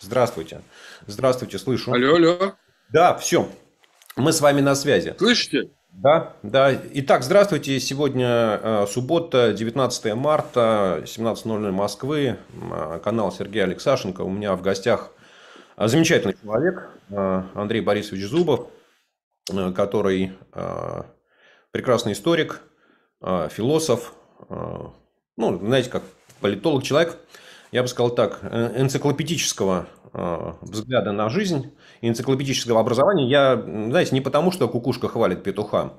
Здравствуйте. Здравствуйте, слышу. Алло, алло. Да, все. Мы с вами на связи. Слышите? Да, да. Итак, здравствуйте. Сегодня э, суббота, 19 марта, 17.00 Москвы. Э, канал Сергея Алексашенко. У меня в гостях э, замечательный человек э, Андрей Борисович Зубов, который прекрасный историк, философ, ну, знаете, как политолог, человек, я бы сказал так, э, энциклопедического э, взгляда на жизнь, энциклопедического образования. Я, знаете, не потому, что кукушка хвалит петуха.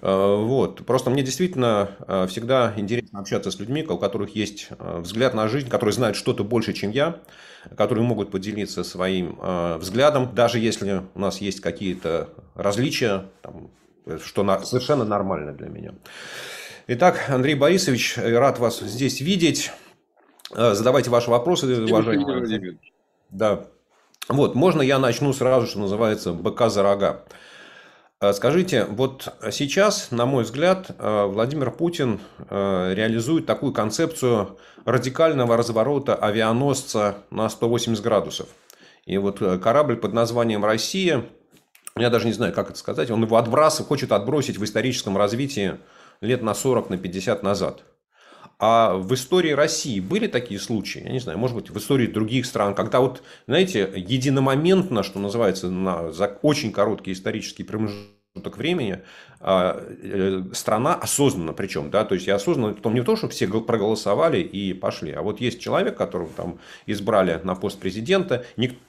Э, вот. Просто мне действительно всегда интересно общаться с людьми, у которых есть взгляд на жизнь, которые знают что-то больше, чем я, которые могут поделиться своим взглядом, даже если у нас есть какие-то различия, там, что совершенно нормально для меня. Итак, Андрей Борисович, рад вас здесь видеть. Э, задавайте ваши вопросы, уважаемые. Да. Вот, можно я начну сразу, что называется, быка за рога. Э, скажите, вот сейчас, на мой взгляд, э, Владимир Путин реализует такую концепцию радикального разворота авианосца на 180 градусов. И вот корабль под названием «Россия», я даже не знаю, как это сказать, он его отбрасывает, хочет отбросить в историческом развитии лет на 40, на 50 назад. А в истории России были такие случаи, я не знаю, может быть, в истории других стран, когда вот, знаете, единомоментно, что называется, на, за очень короткий исторический промежуток времени а, э, страна осознанно причем, да, то есть я осознанно, том не то, что все проголосовали и пошли, а вот есть человек, которого там избрали на пост президента,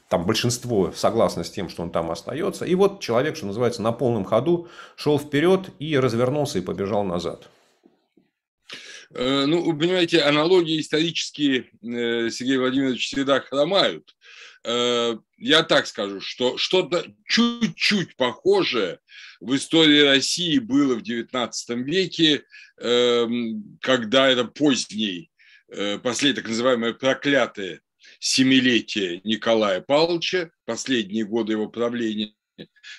там большинство согласно с тем, что он там остается, и вот человек, что называется, на полном ходу шел вперед и развернулся и побежал назад. Э, ну, вы понимаете, аналогии исторические э, Сергей Владимирович всегда хромают. Э, я так скажу, что что-то чуть-чуть похожее в истории России было в XIX веке, эм, когда это поздний, последнее так называемое проклятое семилетие Николая Павловича, последние годы его правления,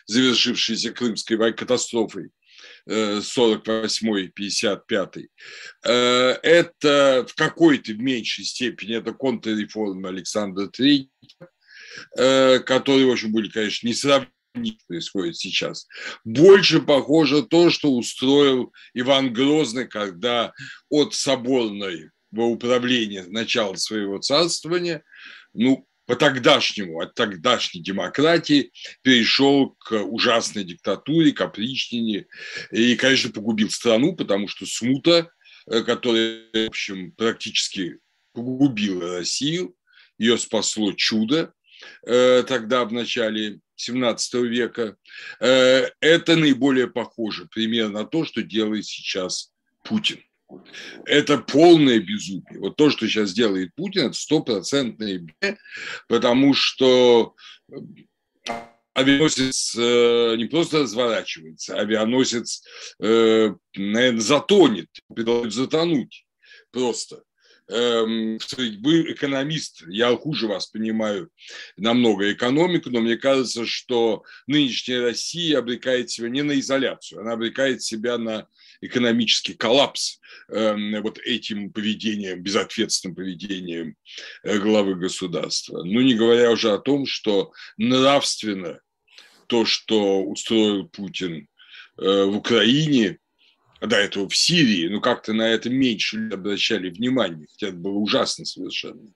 завершившиеся Крымской катастрофой, 48-55. Э, это в какой-то меньшей степени это контрреформа Александра III, э, которые, в общем, были, конечно, не сравнимы происходит сейчас. Больше похоже то, что устроил Иван Грозный, когда от соборной во управления начала своего царствования, ну, по тогдашнему, от тогдашней демократии перешел к ужасной диктатуре, капричнине и, конечно, погубил страну, потому что смута, э, которая, в общем, практически погубила Россию, ее спасло чудо э, тогда, в начале 17 века, э, это наиболее похоже пример на то, что делает сейчас Путин. Это полное безумие. Вот то, что сейчас делает Путин, это стопроцентное потому что э, авианосец э, не просто разворачивается, авианосец, э, наверное, затонет, затонуть просто. Эм, вы экономист, я хуже вас понимаю намного экономику, но мне кажется, что нынешняя Россия обрекает себя не на изоляцию, она обрекает себя на экономический коллапс эм, вот этим поведением, безответственным поведением э, главы государства. Ну, не говоря уже о том, что нравственно то, что устроил Путин э, в Украине, до этого в Сирии, ну как-то на это меньше обращали внимание, хотя это было ужасно совершенно.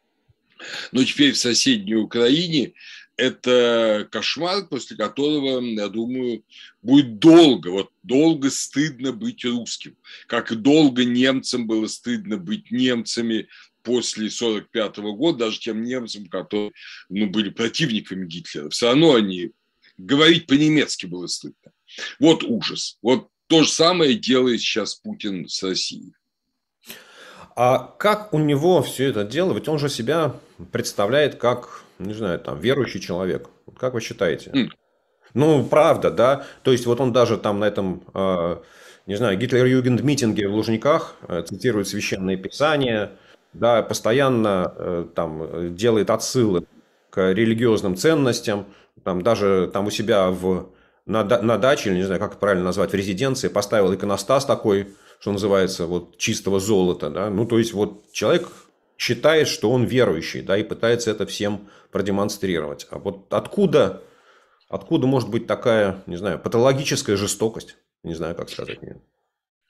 Но теперь в соседней Украине это кошмар, после которого, я думаю, будет долго, вот долго стыдно быть русским. Как долго немцам было стыдно быть немцами после 1945 года, даже тем немцам, которые ну, были противниками Гитлера. Все равно они, говорить по-немецки было стыдно. Вот ужас. Вот то же самое делает сейчас Путин с Россией. А как у него все это дело? Ведь он же себя представляет как, не знаю, там, верующий человек. Как вы считаете? Mm. Ну, правда, да. То есть, вот он даже там на этом, э, не знаю, Гитлер-Югенд митинге в Лужниках э, цитирует священные писания, да, постоянно э, там делает отсылы к религиозным ценностям, там даже там у себя в на, на даче, или не знаю, как это правильно назвать, в резиденции поставил иконостас такой, что называется, вот чистого золота, да, ну, то есть, вот человек считает, что он верующий, да, и пытается это всем продемонстрировать. А вот откуда, откуда может быть такая, не знаю, патологическая жестокость? Не знаю, как сказать.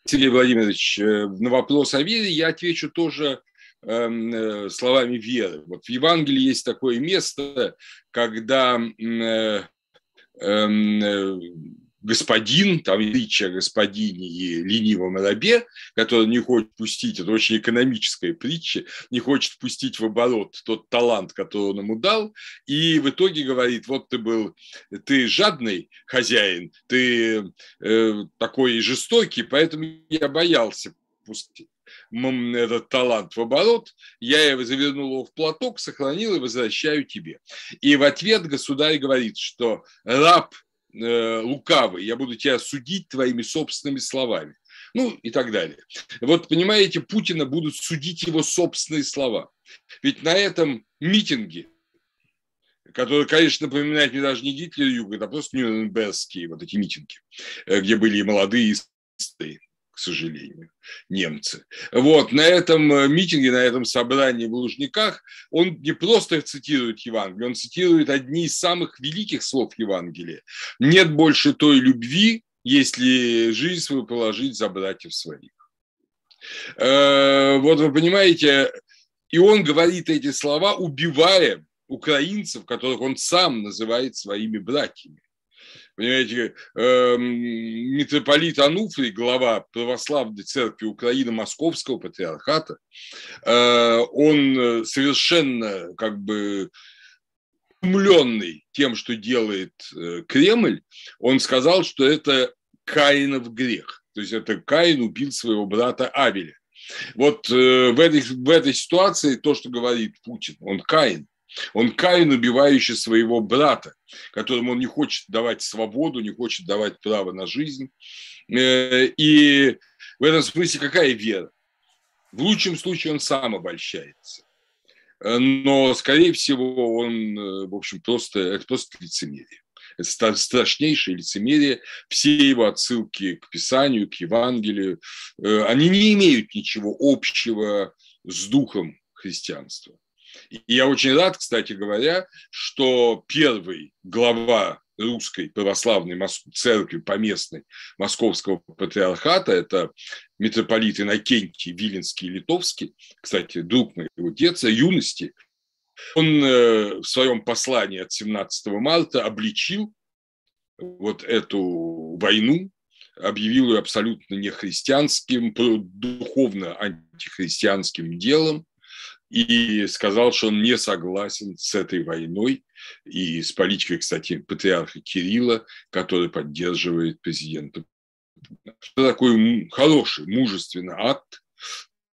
Сергей Владимирович, э, на вопрос о вере я отвечу тоже эм, э, словами веры. Вот в Евангелии есть такое место, когда э, эм, господин, там речь о господине и ленивом рабе, который не хочет пустить, это очень экономическая притча, не хочет пустить в оборот тот талант, который он ему дал, и в итоге говорит, вот ты был, ты жадный хозяин, ты э, такой жестокий, поэтому я боялся пустить этот талант в оборот, я его завернул его в платок, сохранил и возвращаю тебе. И в ответ государь говорит, что раб э, лукавый, я буду тебя судить твоими собственными словами. Ну и так далее. Вот, понимаете, Путина будут судить его собственные слова. Ведь на этом митинге, который, конечно, напоминает мне даже не Гитлер Юга, а просто Нюрнбергские вот эти митинги, э, где были и молодые, и к сожалению, немцы. Вот, на этом э, митинге, на этом собрании в Лужниках он не просто цитирует Евангелие, он цитирует одни из самых великих слов Евангелия. «Нет больше той любви, если жизнь свою положить за братьев своих». Э, вот вы понимаете, и он говорит эти слова, убивая украинцев, которых он сам называет своими братьями. Понимаете, э, митрополит Ануфрий, глава православной церкви Украины Московского патриархата, э, он совершенно как бы умленный тем, что делает э, Кремль, он сказал, что это Каинов грех. То есть это Каин убил своего брата Авеля. Вот э, в, этой, в этой ситуации то, что говорит Путин, он Каин. Он Каин, убивающий своего брата, которому он не хочет давать свободу, не хочет давать право на жизнь. Э, и в этом смысле какая вера? В лучшем случае он сам обольщается. Э, но, скорее всего, он, э, в общем, просто, это просто лицемерие. Это страшнейшее лицемерие. Все его отсылки к Писанию, к Евангелию, они не имеют ничего общего с духом христианства. И я очень рад, кстати говоря, что первый глава русской православной церкви поместной Московского патриархата, это митрополит Иннокентий Виленский Литовский, кстати, друг моего детства, юности, он э, в своем послании от 17 марта обличил вот эту войну, объявил ее абсолютно нехристианским, духовно антихристианским делом, и сказал, что он не согласен с этой войной и с политикой, кстати, патриарха Кирилла, который поддерживает президента. Что такое хороший, мужественный акт,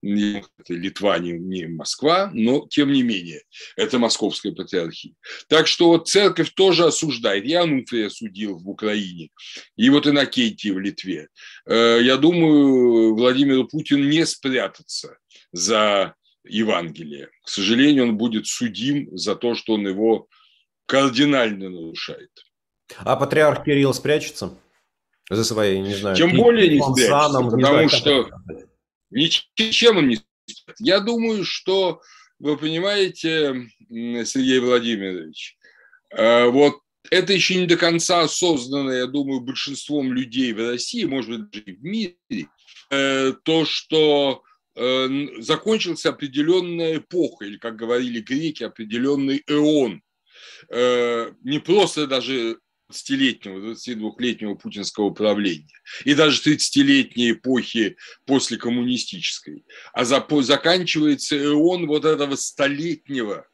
это Литва, не, не Москва, но тем не менее, это московская патриархия. Так что вот церковь тоже осуждает. Я Ануфрия осудил в Украине, и вот Иннокентий в Литве. Э, я думаю, Владимиру Путину не спрятаться за Евангелия. К сожалению, он будет судим за то, что он его кардинально нарушает. А патриарх Кирилл спрячется за свои, не знаю, Тем более не спрячется, потому не знаю, что ничем он не спрячется. Я думаю, что, вы понимаете, Сергей Владимирович, э, вот это еще не до конца осознанно, я думаю, большинством людей в России, может быть, даже и в мире, э, то, что закончился определенная эпоха, или, как говорили греки, определенный эон. Э, не просто даже 20-летнего, 22-летнего путинского правления и даже 30-летней эпохи после коммунистической, а заканчивается эон вот этого столетнего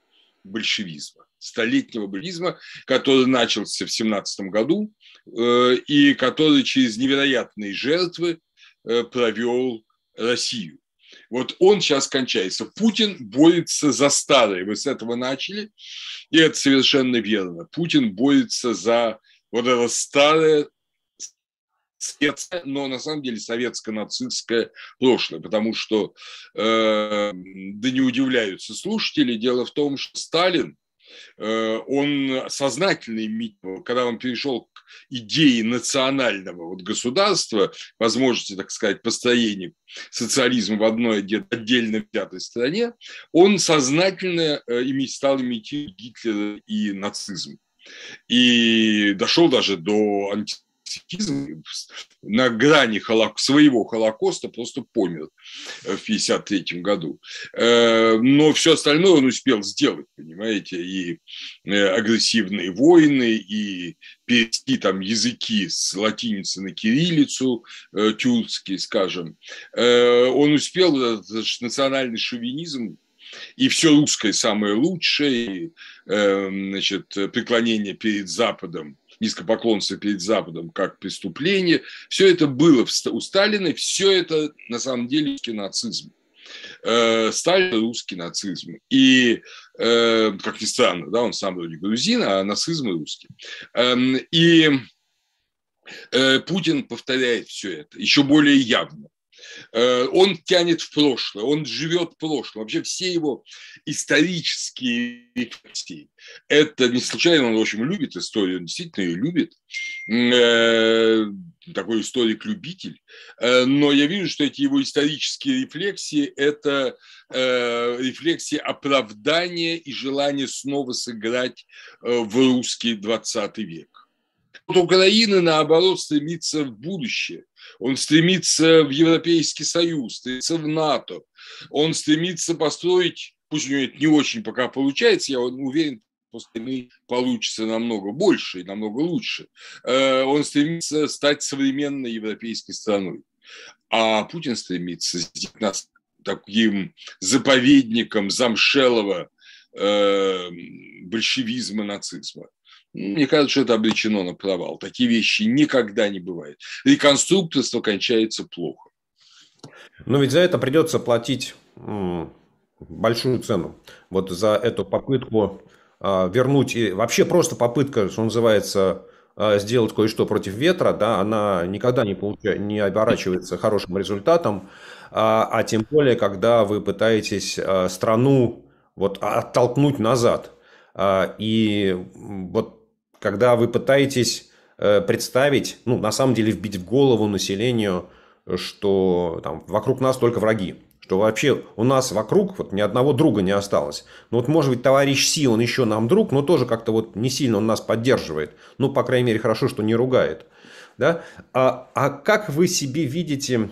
большевизма, столетнего большевизма, который начался в 17 году э, и который через невероятные жертвы провел Россию. Вот он сейчас кончается. Путин борется за старое. Вы с этого начали, и это совершенно верно. Путин борется за вот это старое но на самом деле советско-нацистское прошлое, потому что, э, да не удивляются слушатели, дело в том, что Сталин он сознательно имитировал, когда он перешел к идее национального вот государства, возможности, так сказать, построения социализма в одной отдельно взятой стране, он сознательно э, стал имитировать Гитлера и нацизм. И дошел даже до антисемитизма пацифизм на грани своего Холокоста просто помер в 1953 году. Э, но все остальное он успел сделать, понимаете, и э, агрессивные войны, и перевести там языки с латиницы на кириллицу, э, тюркский, скажем. Он успел этот национальный шовинизм и все русское самое лучшее, и, значит, преклонение перед Западом низкопоклонство перед Западом как преступление. Все это было у Сталина, все это на самом деле русский нацизм. Э, Сталин – русский нацизм. И, э, как ни странно, да, он сам вроде грузин, а нацизм – русский. Эм, и э, Путин повторяет все это еще более явно. Э, он тянет в прошлое, он живет в прошлом. Вообще все его исторические рефлексии, это не случайно, он, общем, любит историю, он действительно ее любит, э, такой историк-любитель, э, но я вижу, что эти его исторические рефлексии – это рефлексии оправдания и желания снова сыграть в русский 20 век. Вот Украина, наоборот, стремится в будущее. Он стремится в Европейский Союз, стремится в НАТО. Он стремится построить, пусть у него это не очень пока получается, я уверен, после войны получится намного больше и намного лучше. Э, он стремится стать современной европейской страной. А Путин стремится сделать нас таким заповедником замшелого э, большевизма, нацизма. Мне кажется, что это обречено на провал. Такие вещи никогда не бывают. Реконструкторство кончается плохо. Но ведь за это придется платить большую цену. Вот за эту попытку а, вернуть, и вообще просто попытка, что называется, а, сделать кое-что против ветра, да, она никогда не, получает, не оборачивается хорошим результатом, а, а тем более, когда вы пытаетесь страну вот оттолкнуть назад. И вот когда вы пытаетесь э, представить, ну, на самом деле вбить в голову населению, что там вокруг нас только враги, что вообще у нас вокруг вот ни одного друга не осталось. Ну вот может быть товарищ Си, он еще нам друг, но тоже как-то вот не сильно он нас поддерживает. Ну, по крайней мере, хорошо, что не ругает. Да? А, а как вы себе видите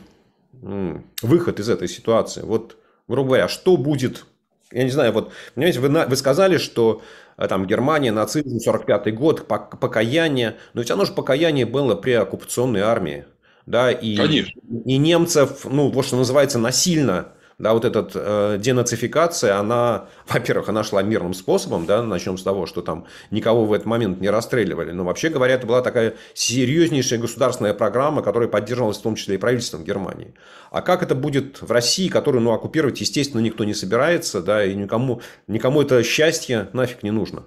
выход из этой ситуации? Вот, грубо говоря, что будет я не знаю, вот, понимаете, вы, вы сказали, что э, там Германия, нацизм, 45-й год, покаяние, но ведь оно же покаяние было при оккупационной армии, да, и, Конечно. и немцев, ну, вот что называется, насильно да, вот эта э, денацификация, она, во-первых, она шла мирным способом, да, начнем с того, что там никого в этот момент не расстреливали, но вообще говоря, это была такая серьезнейшая государственная программа, которая поддерживалась в том числе и правительством Германии. А как это будет в России, которую, ну, оккупировать, естественно, никто не собирается, да, и никому, никому это счастье нафиг не нужно?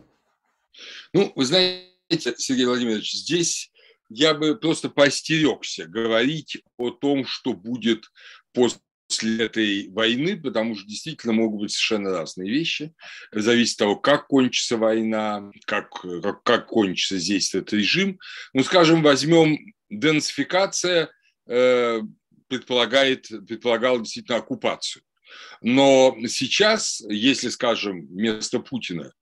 Ну, вы знаете, Сергей Владимирович, здесь я бы просто поостерегся говорить о том, что будет после после этой войны, потому что действительно могут быть совершенно разные вещи. Зависит от того, как кончится война, как, как, как кончится здесь этот режим. Ну, скажем, возьмем денацификация э, предполагает, предполагала действительно оккупацию. Но сейчас, если, скажем, вместо Путина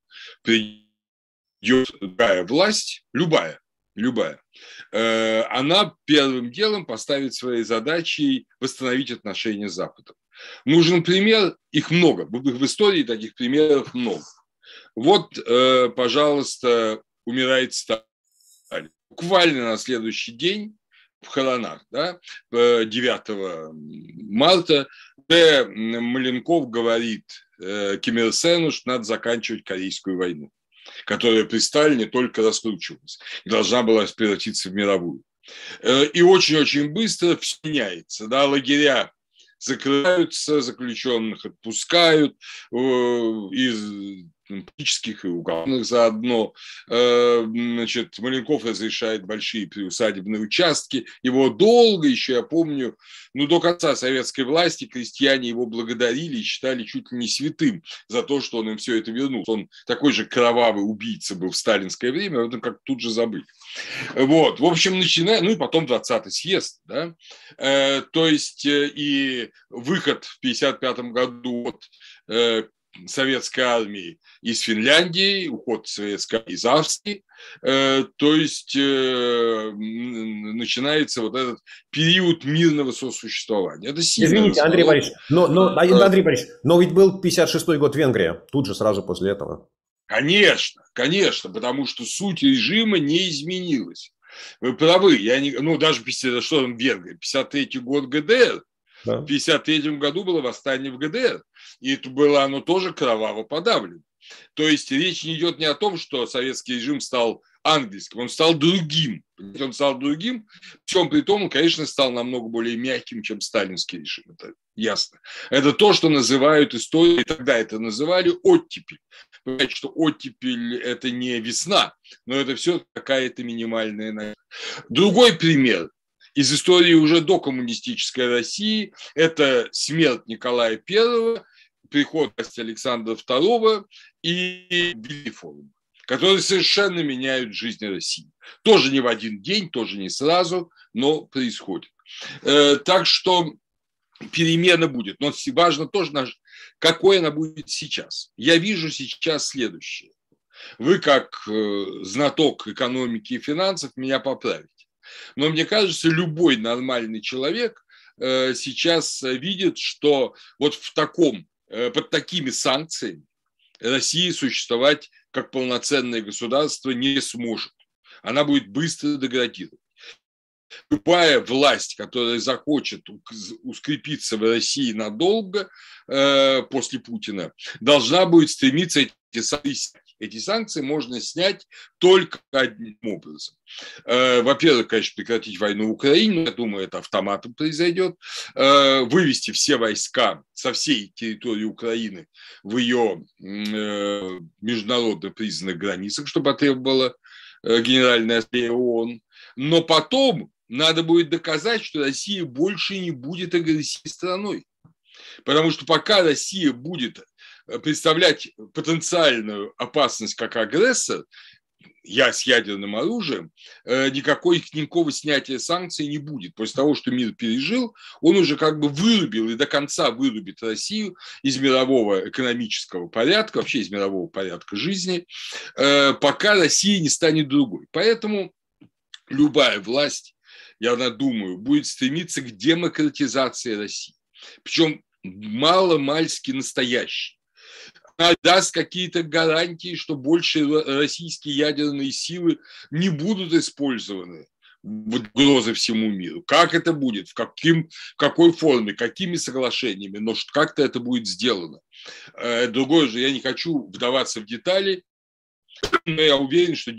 придет другая власть, любая, любая, э, она первым делом поставит своей задачей восстановить отношения с Западом. Нужен пример, их много, в истории таких примеров много. Вот, э, пожалуйста, умирает Сталин. Буквально на следующий день в Холонах, да, 9 марта, Д. Маленков говорит э, Ким Ир Сену, что надо заканчивать Корейскую войну которая при Сталине только раскручивалась и должна была превратиться в мировую. Э, и очень-очень быстро все меняется. Да, лагеря закрываются, заключенных отпускают, э, из политических и уголовных заодно. Э, значит, Маленков разрешает большие приусадебные участки. Его долго еще, я помню, ну, до конца советской власти крестьяне его благодарили и считали чуть ли не святым за то, что он им все это вернул. Он такой же кровавый убийца был в сталинское время, об этом как тут же забыли. Вот, в общем, начиная, ну и потом 20-й съезд, да, э, то есть э, и выход в 55 году от советской армии из Финляндии, уход советской из Австрии. Э, то есть э, начинается вот этот период мирного сосуществования. Это Извините, Андрей Борисович, но, но, Андрей Борисович, но ведь был 56-й год Венгрия, тут же сразу после этого. Конечно, конечно, потому что суть режима не изменилась. Вы правы, я не, ну даже 50, что там Венгрия, 53-й год ГДР, В 1953 году было восстание в ГДР, и было оно тоже кроваво подавлено. То есть речь не идет не о том, что советский режим стал английским, он стал другим. Он стал другим, причем при том он, конечно, стал намного более мягким, чем сталинский режим. Это ясно. Это то, что называют историей, тогда это называли оттепель. Понимаете, что оттепель – это не весна, но это все какая-то минимальная. Другой пример из истории уже до коммунистической России. Это смерть Николая I, приход Александра II и Вильфорум, которые совершенно меняют жизнь России. Тоже не в один день, тоже не сразу, но происходит. Э, так что перемена будет. Но важно тоже, какой она будет сейчас. Я вижу сейчас следующее. Вы, как э, знаток экономики и финансов, меня поправите. Но мне кажется, любой нормальный человек э, сейчас видит, что вот в таком, э, под такими санкциями Россия существовать как полноценное государство не сможет. Она будет быстро деградировать. Любая власть, которая захочет ускрепиться в России надолго э, после Путина, должна будет стремиться эти санкции эти санкции можно снять только одним образом. Э, во-первых, конечно, прекратить войну в Украине, я думаю, это автоматом произойдет, э, вывести все войска со всей территории Украины в ее э, международно признанных границах, что потребовала Генеральная Ассамблея ООН. Но потом надо будет доказать, что Россия больше не будет агрессивной страной. Потому что пока Россия будет представлять потенциальную опасность как агрессор, я с ядерным оружием, э, никакой, никакого снятия санкций не будет. После того, что мир пережил, он уже как бы вырубил и до конца вырубит Россию из мирового экономического порядка, вообще из мирового порядка жизни, э, пока Россия не станет другой. Поэтому любая власть, я думаю, будет стремиться к демократизации России. Причем мало-мальски настоящий даст какие-то гарантии, что больше российские ядерные силы не будут использованы угрозы всему миру. Как это будет, в, каким, какой форме, какими соглашениями, но как-то это будет сделано. Э, другое же, я не хочу вдаваться в детали, но я уверен, что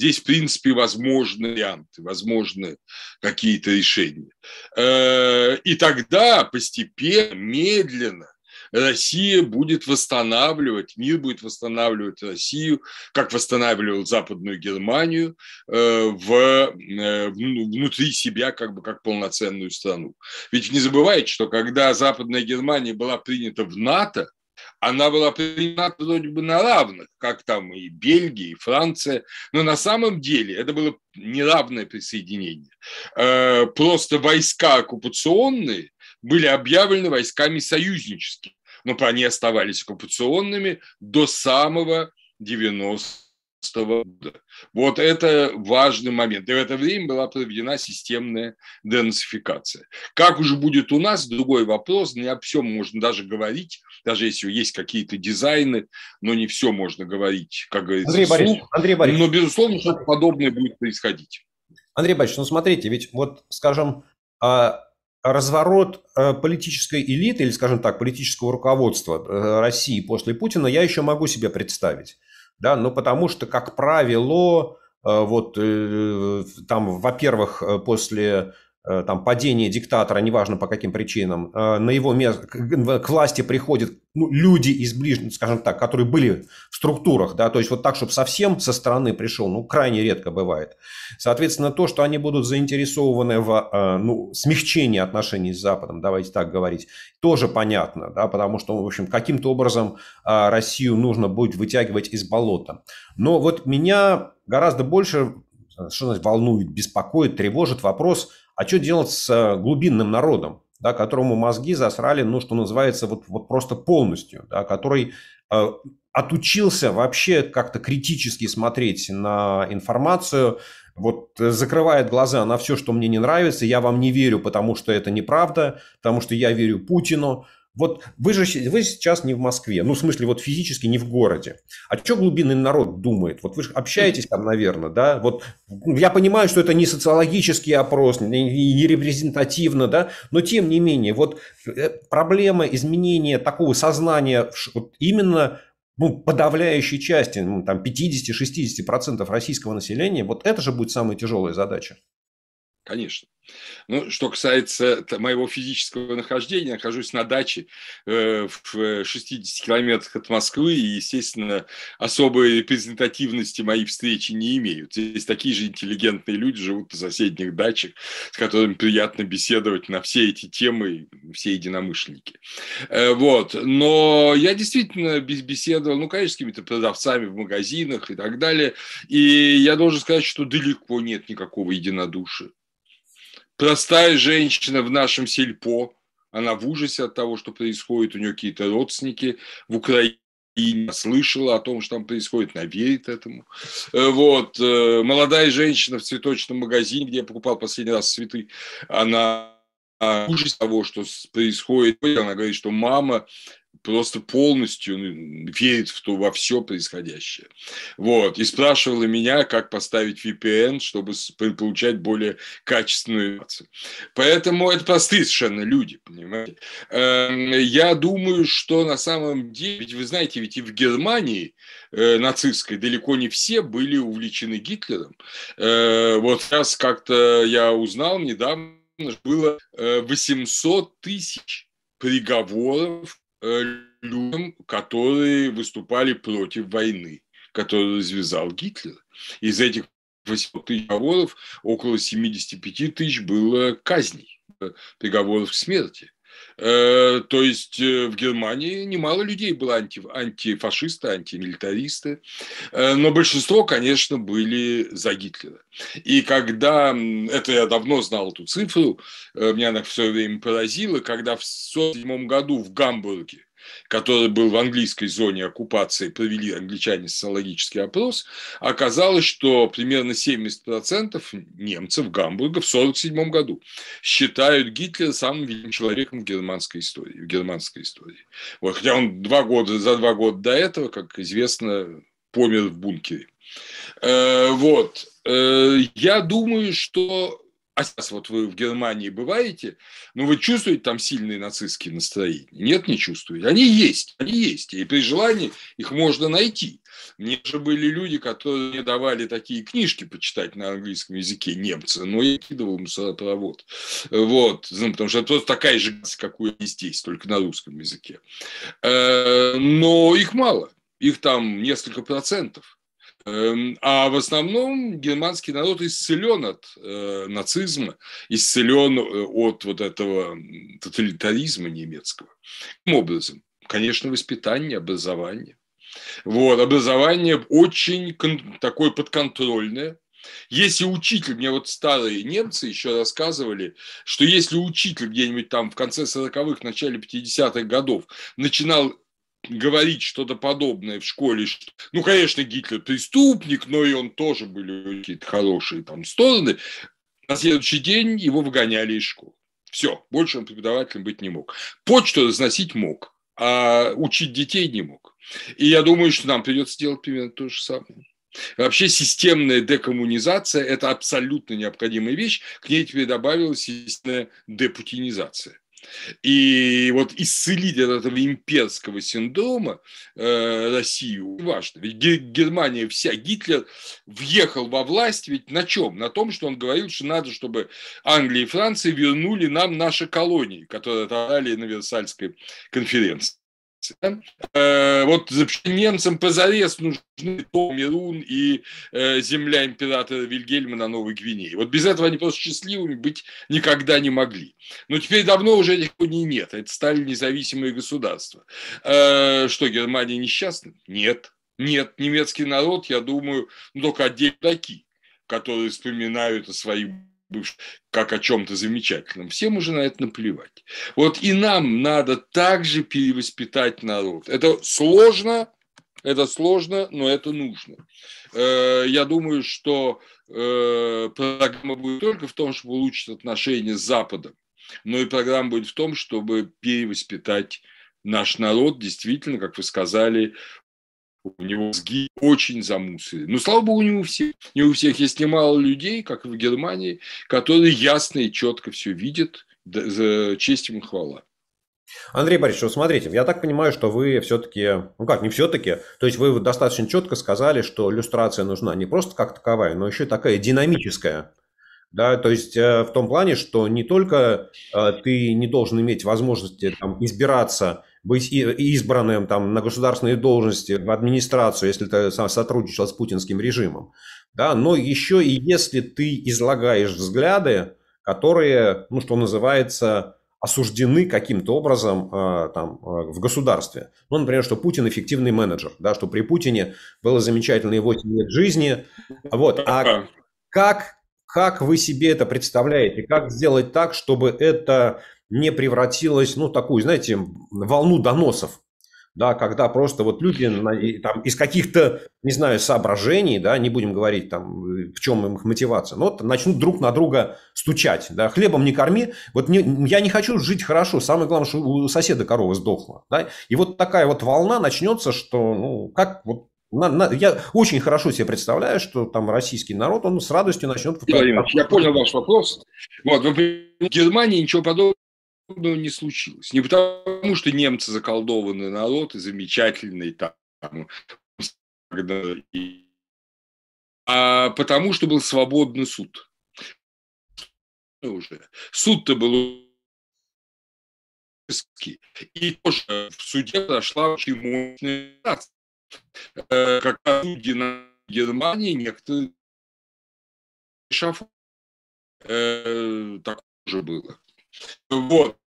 здесь, в принципе, возможны варианты, возможны какие-то решения. Э, и тогда постепенно, медленно Россия будет восстанавливать, мир будет восстанавливать Россию, как восстанавливал Западную Германию э, в, э, внутри себя как бы как полноценную страну. Ведь не забывайте, что когда Западная Германия была принята в НАТО, она была принята вроде бы на равных, как там и Бельгия, и Франция, но на самом деле это было неравное присоединение. Э, просто войска оккупационные были объявлены войсками союзническими но они оставались оккупационными до самого 90 года. Вот это важный момент. И в это время была проведена системная денацификация. Как уже будет у нас, другой вопрос. Не о всем можно даже говорить, даже если есть какие-то дизайны, но не все можно говорить, как говорится, Андрей Борисович, Андрей Борисович. Но, безусловно, что-то подобное будет происходить. Андрей Борисович, ну смотрите, ведь вот, скажем, а, разворот э, политической элиты, или, скажем так, политического руководства э, России после Путина я еще могу себе представить. Да, ну, потому что, как правило, э, вот там, во-первых, после Э, там, падение диктатора, неважно по каким причинам, э, на его место, к власти приходят ну, люди из ближних, скажем так, которые были в структурах, да, то есть вот так, чтобы совсем со стороны пришел, ну, крайне редко бывает. Соответственно, то, что они будут заинтересованы в э, ну, смягчении отношений с Западом, давайте так говорить, тоже понятно, да, потому что, в общем, каким-то образом Россию нужно будет вытягивать из болота. Но вот меня гораздо больше что значит, волнует, беспокоит, тревожит вопрос – а что делать с э, глубинным народом, да, которому мозги засрали, ну, что называется, вот, вот просто полностью, да, который э, отучился вообще как-то критически смотреть на информацию, вот закрывает глаза на все, что мне не нравится, я вам не верю, потому что это неправда, потому что я верю Путину, вот вы же вы сейчас не в Москве, ну, в смысле, вот физически не в городе. А что глубинный народ думает? Вот вы же общаетесь там, наверное, да? Вот я понимаю, что это не социологический опрос, не репрезентативно, да? Но тем не менее, вот э, проблема изменения такого сознания вот именно ну, подавляющей части, ну, там 50-60% российского населения, вот это же будет самая тяжелая задача. Конечно. Ну, что касается моего физического нахождения, нахожусь на даче э, в 60 километрах от Москвы, и, естественно, особой репрезентативности мои встречи не имеют. Здесь такие же интеллигентные люди живут на соседних дачах, с которыми приятно беседовать на все эти темы, все единомышленники. Э, вот. Но я действительно беседовал, ну, конечно, с какими-то продавцами в магазинах и так далее, и я должен сказать, что далеко нет никакого единодушия простая женщина в нашем сельпо, она в ужасе от того, что происходит, у нее какие-то родственники в Украине, слышала о том, что там происходит, она верит этому. Э, вот. Э, молодая женщина в цветочном магазине, где я покупал последний раз цветы, она в ужасе того, что происходит. Она говорит, что мама просто полностью ну, верит в то, во все происходящее. Вот. И спрашивала меня, как поставить VPN, чтобы получать более качественную информацию. Поэтому это простые совершенно люди, понимаете. Эм, я думаю, что на самом деле, ведь вы знаете, ведь и в Германии э, нацистской далеко не все были увлечены Гитлером. Э, вот сейчас как-то я узнал недавно, было 800 э, тысяч приговоров людям, которые выступали против войны, которую развязал Гитлер. Из этих 800 тысяч приговоров около 75 тысяч было казней, э, приговоров к смерти. Э, то есть э, в Германии немало людей было анти, антифашисты, антимилитаристы, э, но большинство, конечно, были за Гитлера. И когда, это я давно знал эту цифру, меня она все время поразила, когда в 1947 году в Гамбурге который был в английской зоне оккупации, провели англичане социологический опрос, оказалось, что примерно 70% немцев Гамбурга в 1947 году считают Гитлера самым великим человеком в германской истории. В германской истории. Вот, хотя он два года, за два года до этого, как известно, помер в бункере. Э, вот. Э, я думаю, что а сейчас вот вы в Германии бываете, ну вы чувствуете там сильные нацистские настроения? Нет, не чувствуете. Они есть, они есть. И при желании их можно найти. Мне же были люди, которые мне давали такие книжки почитать на английском языке, немцы, но я кидывал мусоропровод. Вот, ну, потому что это просто такая же, какую и здесь, только на русском языке. Э, но их мало, их там несколько процентов. Эм, а в основном германский народ исцелен от э, нацизма, исцелен э, от вот этого тоталитаризма немецкого. Каким образом? Конечно, воспитание, образование. Вот, образование очень такое подконтрольное. Если учитель, мне вот старые немцы еще рассказывали, что если учитель где-нибудь там в конце 40-х, начале 50-х годов начинал говорить что-то подобное в школе. Ну, конечно, Гитлер преступник, но и он тоже были какие-то хорошие там стороны. На следующий день его выгоняли из школы. Все, больше он преподавателем быть не мог. Почту разносить мог, а учить детей не мог. И я думаю, что нам придется делать примерно то же самое. Вообще системная декоммунизация – это абсолютно необходимая вещь. К ней теперь добавилась системная депутинизация. И вот исцелить от этого имперского синдрома э, Россию важно. Ведь Германия вся, Гитлер въехал во власть ведь на чем? На том, что он говорил, что надо, чтобы Англия и Франция вернули нам наши колонии, которые отобрали на Версальской конференции. Э, вот немцам позарез нужны Том Мирун и э, земля императора Вильгельма на Новой Гвинее. Вот без этого они просто счастливыми быть никогда не могли. Но теперь давно уже этих колоний нет. Это стали независимые государства. Э, что, Германия несчастна? Нет. Нет, немецкий народ, я думаю, ну, только отдельно такие, которые вспоминают о своих как о чем-то замечательном. Всем уже на это наплевать. Вот и нам надо также перевоспитать народ. Это сложно, это сложно, но это нужно. Э, я думаю, что э, программа будет только в том, чтобы улучшить отношения с Западом, но и программа будет в том, чтобы перевоспитать наш народ, действительно, как вы сказали, у него мозги очень замусорены. Но, слава богу, не у всех. Не у всех есть немало людей, как в Германии, которые ясно и четко все видят. За честь им хвала. Андрей Борисович, вот смотрите, я так понимаю, что вы все-таки, ну как, не все-таки, то есть вы достаточно четко сказали, что иллюстрация нужна не просто как таковая, но еще такая динамическая. Да, то есть э, в том плане, что не только э, ты не должен иметь возможности там, избираться быть избранным там, на государственные должности в администрацию, если ты сотрудничал с путинским режимом. Да, но еще и если ты излагаешь взгляды, которые, ну, что называется, осуждены каким-то образом э, там, э, в государстве. Ну, например, что Путин эффективный менеджер, да, что при Путине было замечательные 8 лет жизни. Вот. А как, как вы себе это представляете? Как сделать так, чтобы это не превратилась, ну, такую, знаете, волну доносов, да, когда просто вот люди там, из каких-то, не знаю, соображений, да, не будем говорить там, в чем их мотивация, но вот начнут друг на друга стучать, да, хлебом не корми, вот не, я не хочу жить хорошо, самое главное, что у соседа корова сдохла, да, и вот такая вот волна начнется, что, ну, как вот на, на, я очень хорошо себе представляю, что там российский народ, он с радостью начнет... Я понял ваш вопрос. Вот, в Германии ничего подобного подобного не случилось. Не потому, что немцы заколдованный народ и замечательный там, а потому, что был свободный суд. Уже. Суд-то был и тоже в суде прошла очень мощная э, как судьи на Германии некоторые шаф э, так уже было. Вот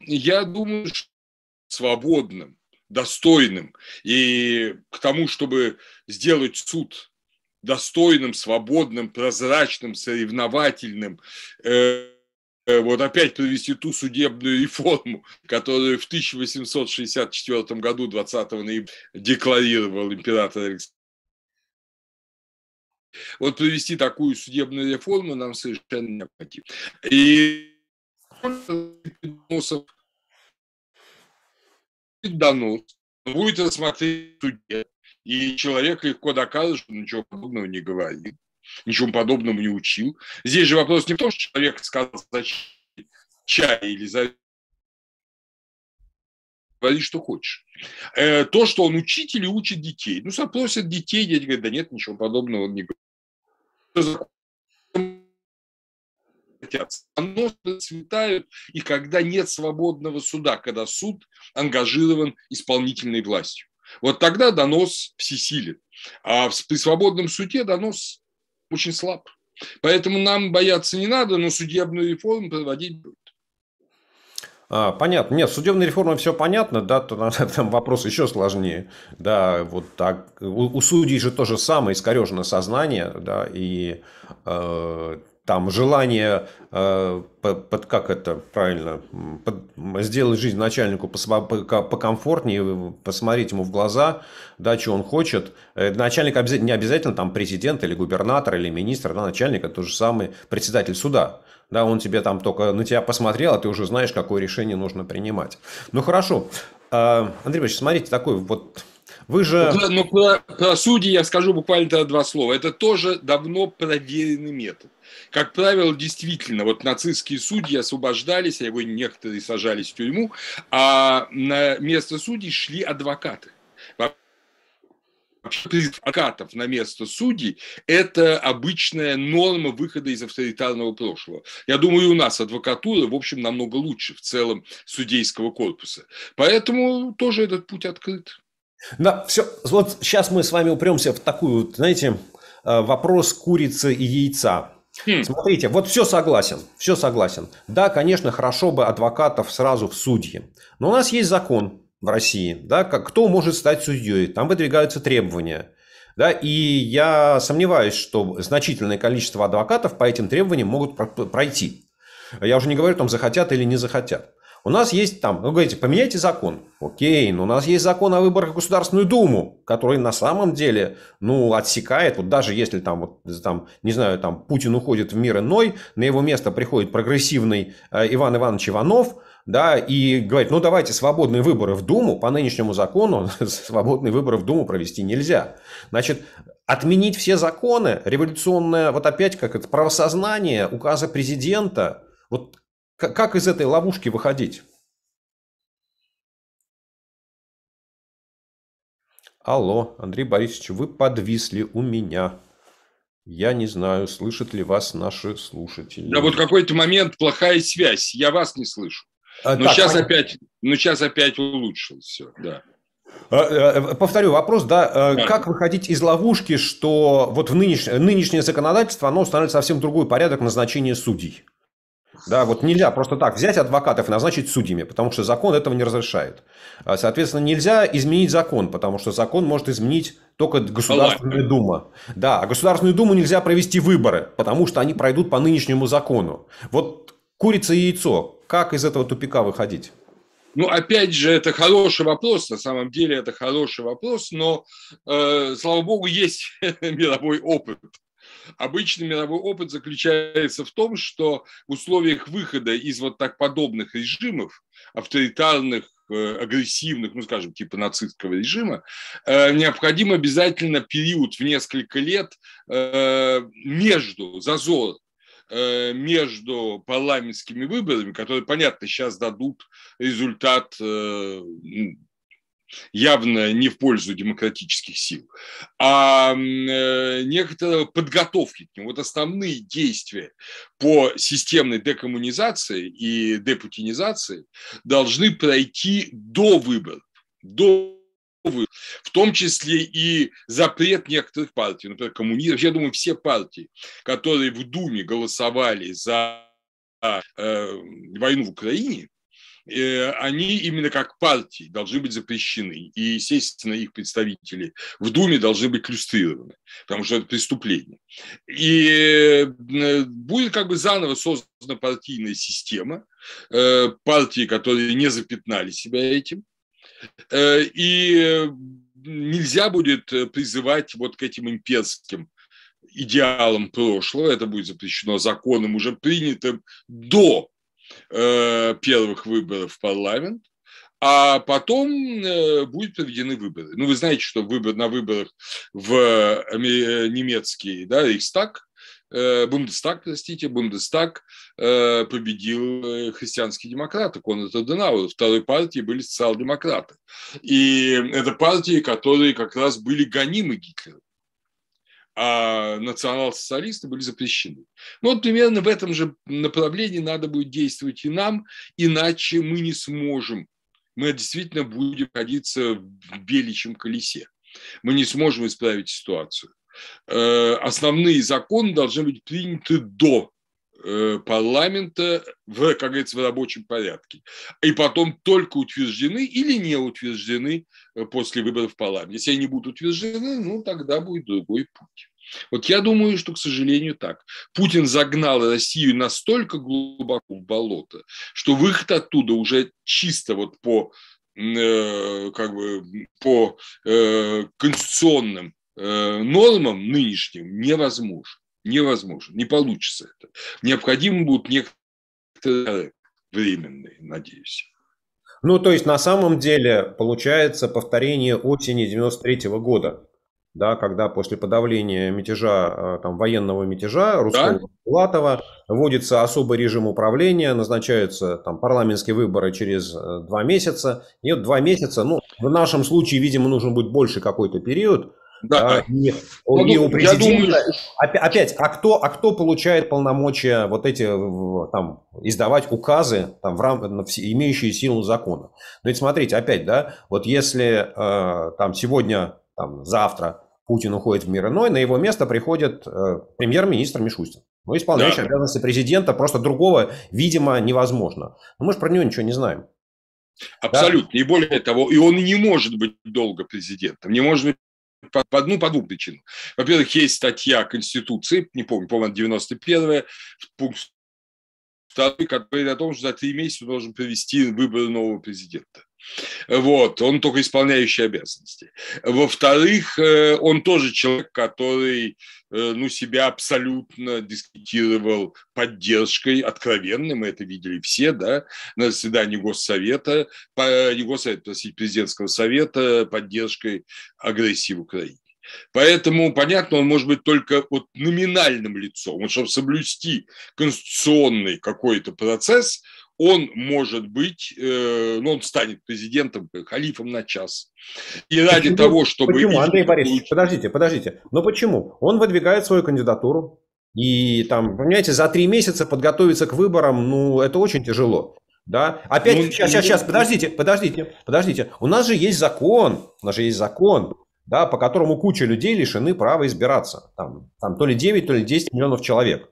я думаю, что свободным, достойным и к тому, чтобы сделать суд достойным, свободным, прозрачным, соревновательным, э, э вот опять провести ту судебную реформу, которую в 1864 году, 20 ноября, декларировал император Александр. Вот провести такую судебную реформу нам совершенно необходимо. И доносов донос будет рассмотреть суде, и человек легко докажет, что ничего подобного не говорил, ничего подобного не учил. Здесь же вопрос не в том, что человек сказал за чай или за говори, что хочешь. Э, то, что он учитель и учит детей. Ну, запросят детей, дети говорят, да нет, ничего подобного он не говорит хотят. Оно процветают, и когда нет свободного суда, когда суд ангажирован исполнительной властью. Вот тогда донос всесилен. А при свободном суде донос очень слаб. Поэтому нам бояться не надо, но судебную реформу проводить будет. А, понятно. Нет, судебная реформа все понятно, да, то там вопрос еще сложнее. Да, вот так. У, у судей же то же самое, искорежено сознание, да, и э, там желание, э, под, как это правильно, под, сделать жизнь начальнику покомфортнее, посмотреть ему в глаза, да, что он хочет. Э, начальник не обязательно там президент или губернатор или министр, да, начальник это же самый председатель суда. Да, он тебе там только на тебя посмотрел, а ты уже знаешь, какое решение нужно принимать. Ну хорошо. Э, Андрей Ильич, смотрите, такой вот Вы же... Но, но про, про судьи я скажу буквально два слова. Это тоже давно проверенный метод. Как правило, действительно, вот нацистские судьи освобождались, а его некоторые сажались в тюрьму, а на место судей шли адвокаты адвокатов на место судей – это обычная норма выхода из авторитарного прошлого. Я думаю, и у нас адвокатура, в общем, намного лучше в целом судейского корпуса. Поэтому тоже этот путь открыт. Да, все. Вот сейчас мы с вами упремся в такую, знаете, э, вопрос курицы и яйца. Хм. Смотрите, вот все согласен, все согласен. Да, конечно, хорошо бы адвокатов сразу в судьи. Но у нас есть закон, в России, да, как, кто может стать судьей, там выдвигаются требования. Да, и я сомневаюсь, что значительное количество адвокатов по этим требованиям могут пройти. Я уже не говорю, там захотят или не захотят. У нас есть там, вы говорите, поменяйте закон. Окей, но у нас есть закон о выборах в Государственную Думу, который на самом деле, ну, отсекает, вот даже если там, вот, там, не знаю, там Путин уходит в мир иной, на его место приходит прогрессивный э, Иван Иванович Иванов – да, и говорит, ну давайте свободные выборы в Думу, по нынешнему закону свободные выборы в Думу провести нельзя. Значит, отменить все законы, революционное, вот опять как это, правосознание, указа президента, вот как из этой ловушки выходить? Алло, Андрей Борисович, вы подвисли у меня. Я не знаю, слышат ли вас наши слушатели. Да вот какой-то момент плохая связь, я вас не слышу. А, ну, сейчас опять, ну, сейчас опять улучшилось все, да. А, э, повторю вопрос, да, да, как выходить из ловушки, что вот в нынеш... нынешнее законодательство, оно устанавливает совсем другой порядок назначения судей. Да, вот нельзя просто так взять адвокатов и назначить судьями, потому что закон этого не разрешает. Соответственно, нельзя изменить закон, потому что закон может изменить только Государственная Дума. Да, а Государственную Думу нельзя провести выборы, потому что они пройдут по нынешнему закону. Вот курица и яйцо. Как из этого тупика выходить? Ну, опять же, это хороший вопрос, на самом деле это хороший вопрос, но, э, слава богу, есть мировой опыт. Обычный мировой опыт заключается в том, что в условиях выхода из вот так подобных режимов, авторитарных, э, агрессивных, ну, скажем, типа нацистского режима, э, необходим обязательно период в несколько лет э, между, зазор между парламентскими выборами, которые, понятно, сейчас дадут результат э, явно не в пользу демократических сил, а э, некоторые подготовки к ним. Вот основные действия по системной декоммунизации и депутинизации должны пройти до выборов, до в том числе и запрет некоторых партий, например, коммунистов. Я думаю, все партии, которые в Думе голосовали за э, войну в Украине, они именно как партии должны быть запрещены. И, естественно, их представители в Думе должны быть люстрированы, потому что это преступление. И э, будет как бы заново создана партийная система, э, партии, которые не запятнали себя этим, Э, и нельзя будет э, призывать вот к этим имперским идеалам прошлого. Это будет запрещено законом, уже принятым до э, первых выборов в парламент. А потом будут проведены выборы. Ну, вы знаете, что выбор, на выборах в немецкий да, Рейхстаг Э, Бундестаг, простите, Бундестаг э, победил э, христианские демократы, Конрад Аденауэр. Второй партией были социал-демократы. И это партии, которые как раз были гонимы Гитлером а национал-социалисты были запрещены. Ну, вот примерно в этом же направлении надо будет действовать и нам, иначе мы не сможем. Мы действительно будем находиться в беличьем колесе. Мы не сможем исправить ситуацию. Э, основные законы должны быть приняты до парламента в, как говорится, в рабочем порядке. И потом только утверждены или не утверждены э, после выборов в парламент. Если они будут утверждены, ну, тогда будет другой путь. Вот я думаю, что, к сожалению, так. Путин загнал Россию настолько глубоко в болото, что выход оттуда уже чисто вот по как бы по конституционным Э, нормам нынешним невозможно. Невозможно, не получится это. Необходимы будут некоторые временные, надеюсь. Ну, то есть, на самом деле, получается повторение осени 93 -го года, да, когда после подавления мятежа, там, военного мятежа Русского да? вводится особый режим управления, назначаются там парламентские выборы через э, два месяца. И вот два месяца, ну, в нашем случае, видимо, нужен будет больше какой-то период, да. А, и, ну, и у президента... Думаю... Опять, а кто, а кто получает полномочия вот эти, там, издавать указы, там, в рам... имеющие силу закона? Ну, ведь смотрите, опять, да, вот если э, там сегодня, там, завтра Путин уходит в мир иной, на его место приходит э, премьер-министр Мишустин. Ну, исполняющий да. обязанности президента, просто другого, видимо, невозможно. Но мы же про него ничего не знаем. Абсолютно. Да? И более того, и он не может быть долго президентом. Не может быть по, по, ну, по двум причинам. Во-первых, есть статья Конституции, не помню, по-моему, 91 пункт второй, который говорит о том, что за три месяца должен провести выборы нового президента. Вот, он только исполняющий обязанности. Во-вторых, э, он тоже человек, который э, ну, себя абсолютно дискутировал поддержкой, откровенной, мы это видели все, да, на заседании Госсовета, не Госсовета, простите, президентского совета, поддержкой агрессии в Украине. Поэтому, понятно, он может быть только вот номинальным лицом. Вот, чтобы соблюсти конституционный какой-то процесс, он может быть, э, ну, он станет президентом, халифом на час. И ради почему? того, чтобы... Почему, Андрей Борисович, подождите, подождите. Но почему? Он выдвигает свою кандидатуру, и там, понимаете, за три месяца подготовиться к выборам, ну, это очень тяжело. Да? Опять, ну, сейчас, сейчас, сейчас, подождите, подождите, подождите. У нас же есть закон, у нас же есть закон, да, по которому куча людей лишены права избираться. Там, там то ли 9, то ли 10 миллионов человек.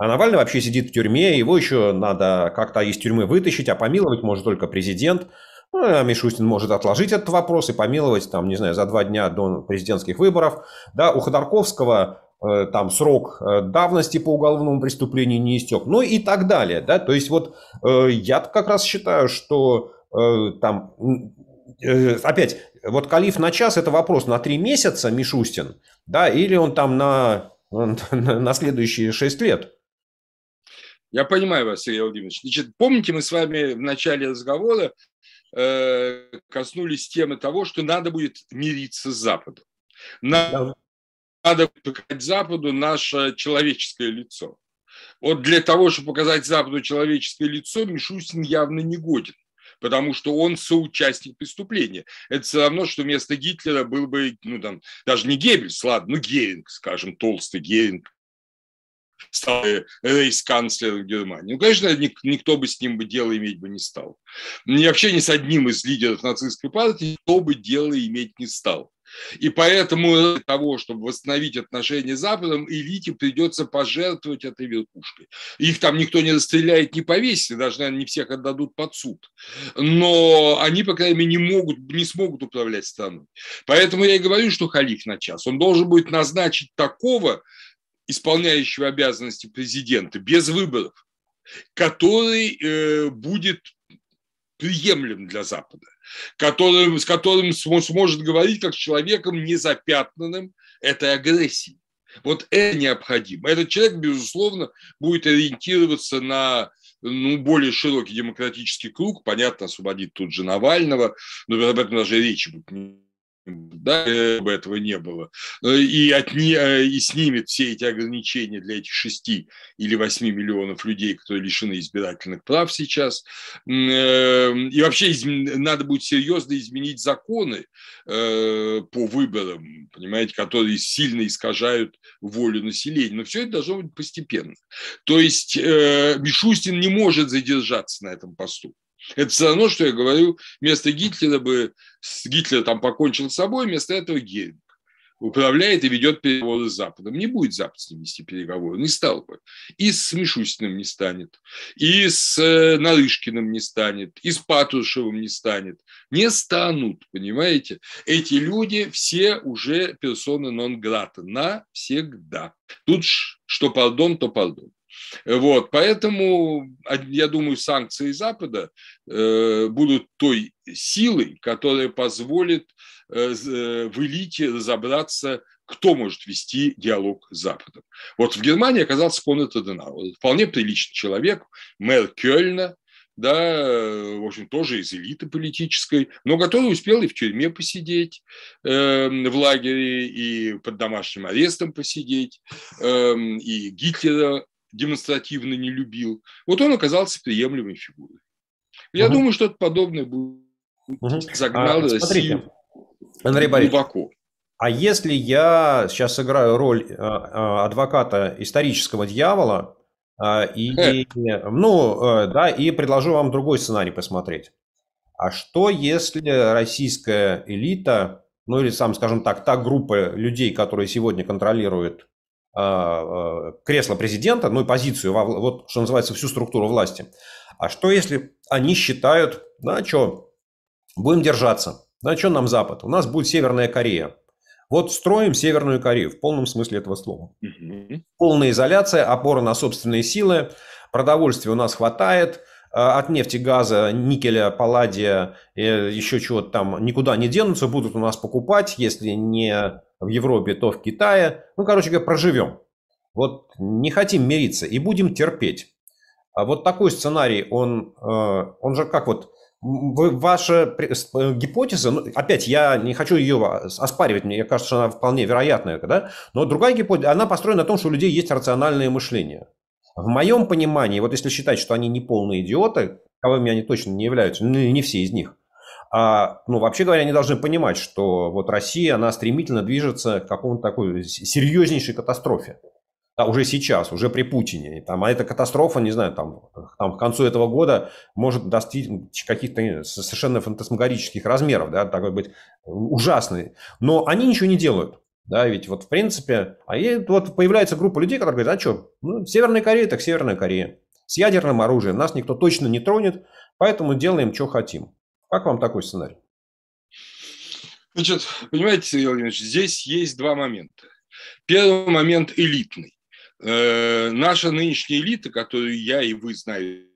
А Навальный вообще сидит в тюрьме, его еще надо как-то из тюрьмы вытащить, а помиловать может только президент. Ну, а Мишустин может отложить этот вопрос и помиловать, там, не знаю, за два дня до президентских выборов. Да, у Ходорковского э, там срок э, давности по уголовному преступлению не истек, ну и так далее. Да? То есть вот э, я как раз считаю, что там опять, вот Калиф на час это вопрос на три месяца Мишустин, да, или он там на, на следующие шесть лет. Я понимаю вас, Сергей Владимирович. Значит, помните, мы с вами в начале разговора э, коснулись темы того, что надо будет мириться с Западом. Надо, надо показать Западу наше человеческое лицо. Вот для того, чтобы показать Западу человеческое лицо, Мишустин явно не годен потому что он соучастник преступления. Это все равно, что вместо Гитлера был бы, ну, там, даже не Геббельс, ладно, ну, Геринг, скажем, толстый Геринг, стал рейс-канцлером Германии. Ну, конечно, никто бы с ним бы дело иметь бы не стал. И вообще ни с одним из лидеров нацистской партии никто бы дело иметь не стал. И поэтому для того, чтобы восстановить отношения с Западом, элите придется пожертвовать этой верхушкой. Их там никто не расстреляет, не повесит, даже, наверное, не всех отдадут под суд. Но они, по крайней мере, не, могут, не смогут управлять страной. Поэтому я и говорю, что халиф на час. Он должен будет назначить такого исполняющего обязанности президента без выборов, который э, будет приемлем для Запада, который, с которым сможет говорить как с человеком незапятнанным этой агрессией. Вот это необходимо. Этот человек, безусловно, будет ориентироваться на ну, более широкий демократический круг, понятно, освободит тут же Навального, но об этом даже речи будет да, бы этого не было, э, и, отне, э, и снимет все эти ограничения для этих 6 или 8 миллионов людей, которые лишены избирательных прав сейчас. Э, и вообще надо будет серьезно изменить законы по выборам, понимаете, которые сильно искажают волю населения. Но все это должно быть постепенно. То есть Мишустин не может задержаться на этом посту. Это все равно, что я говорю, вместо Гитлера бы Гитлер там покончил с собой, вместо этого Геринг управляет и ведет переговоры с Западом. Не будет Запад с ним вести переговоры, не стал бы. И с Мишустиным не станет, и с э, Нарышкиным не станет, и с Патрушевым не станет. Не станут, понимаете? Эти люди все уже персоны нон-грата навсегда. Тут что пардон, то пардон. Вот, поэтому, я думаю, санкции Запада э, будут той силой, которая позволит э, э, в элите разобраться, кто может вести диалог с Западом. Вот в Германии оказался Конрад Аденауэр, вполне приличный человек, мэр Кёльна, да, в общем, тоже из элиты политической, но который успел и в тюрьме посидеть, э, в лагере, и под домашним арестом посидеть, э, и Гитлера демонстративно не любил. Вот он оказался приемлемой фигурой. Я угу. думаю, что-то подобное будет угу. загнало а, Россию Андрей глубоко. А если я сейчас сыграю роль э, э, адвоката исторического дьявола э, и, ну, да, и предложу вам другой сценарий посмотреть. А что, если российская элита, ну или сам, скажем так, та группа людей, которые сегодня контролируют кресло президента, ну и позицию, вот что называется, всю структуру власти. А что, если они считают, да, что, будем держаться, да, что нам Запад? У нас будет Северная Корея. Вот строим Северную Корею в полном смысле этого слова. Угу. Полная изоляция, опора на собственные силы, продовольствия у нас хватает, а, от нефти, газа, никеля, палладия, еще чего-то там никуда не денутся, будут у нас покупать, если не в Европе, то в Китае. Ну, короче говоря, проживем. Вот не хотим мириться и будем терпеть. А вот такой сценарий, он, э, он же как вот ваша э, гипотеза, ну, опять я не хочу ее оспаривать, мне кажется, что она вполне вероятная, да? но другая гипотеза, она построена на том, что у людей есть рациональное мышление. В моем понимании, вот если считать, что они не полные идиоты, каковыми они точно не являются, ну, не все из них, а, ну, вообще говоря, они должны понимать, что вот Россия, она стремительно движется к какому-то такой серьезнейшей катастрофе да, уже сейчас, уже при Путине. Там, а эта катастрофа, не знаю, там, там к концу этого года может достичь каких-то совершенно фантасмагорических размеров, да, такой быть ужасный. Но они ничего не делают. Да, ведь вот в принципе, а и вот появляется группа людей, которые говорят, а что, ну, Северная Корея, так Северная Корея. С ядерным оружием нас никто точно не тронет, поэтому делаем, что хотим. Как вам такой сценарий? Значит, понимаете, Сергей Владимирович, здесь есть два момента. Первый момент элитный. Э, наша нынешняя элита, которую я и вы знаете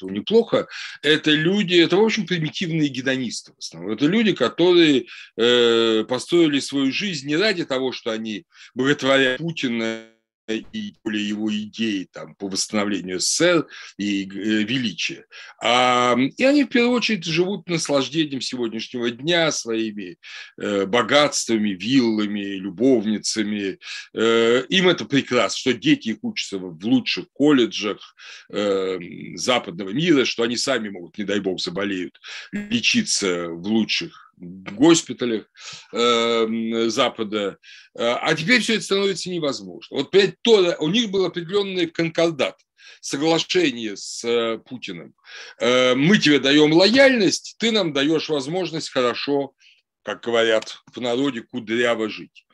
неплохо, это люди, это, в общем, примитивные гедонисты в основном. Это люди, которые э, построили свою жизнь не ради того, что они боготворят Путина и более его идеи там, по восстановлению СССР и э, величия. А, и они в первую очередь живут наслаждением сегодняшнего дня своими э, богатствами, виллами, любовницами. Э, им это прекрасно, что дети их учатся в лучших колледжах э, западного мира, что они сами могут, не дай бог, заболеют, лечиться в лучших госпиталях э, Запада. А теперь все это становится невозможно. Вот то, у них был определенный конкордат, соглашение с э, Путиным. Э, мы тебе даем лояльность, ты нам даешь возможность хорошо, как говорят в народе, кудряво жить.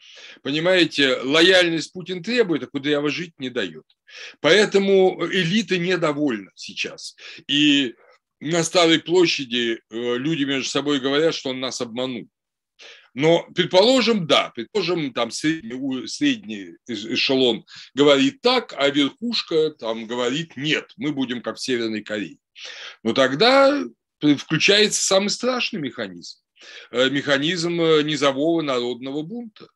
Понимаете, лояльность Путин требует, а кудряво жить не дает. Поэтому элита недовольна сейчас. И на Старой площади э, люди между собой говорят, что он нас обманул. Но, предположим, да, предположим, там средний, средний эшелон говорит так, а верхушка там говорит нет, мы будем как в Северной Корее. Но тогда включается самый страшный механизм. Э, механизм э, низового народного бунта.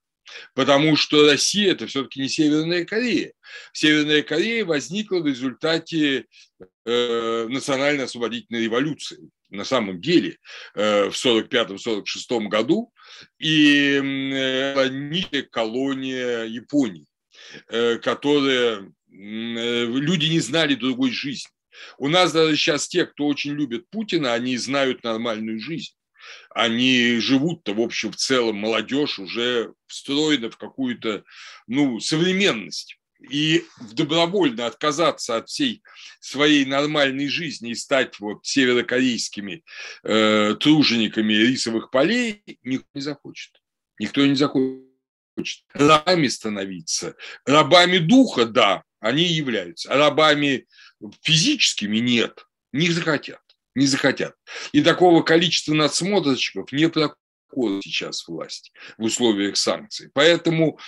Потому что Россия – это все-таки не Северная Корея. Северная Корея возникла в результате э, национально-освободительной революции на самом деле э, в 1945-1946 году и э, некая колония Японии, э, которая э, люди не знали другой жизни. У нас даже сейчас те, кто очень любит Путина, они знают нормальную жизнь они живут-то, в общем, в целом, молодежь уже встроена в какую-то, ну, современность. И добровольно отказаться от всей своей нормальной жизни и стать вот северокорейскими э, тружениками рисовых полей никто не захочет. Никто не захочет. Рабами становиться. Рабами духа, да, они являются. А рабами физическими нет, не захотят не захотят. И такого количества надсмотрщиков не проходит сейчас власть в условиях санкций. Поэтому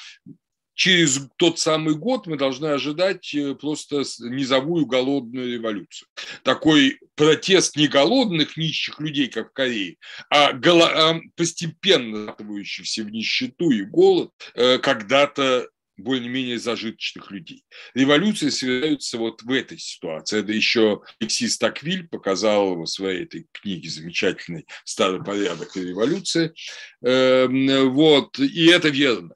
через тот самый год мы должны ожидать э, просто низовую голодную революцию. Такой протест не голодных нищих людей, как в Корее, а, а постепенно скатывающихся в нищету и голод, э, когда-то более-менее зажиточных людей. Революции совершаются вот в этой ситуации. Это еще Алексис Таквиль показал в своей этой книге замечательной «Старый порядок и революция». Эм, вот, и это верно.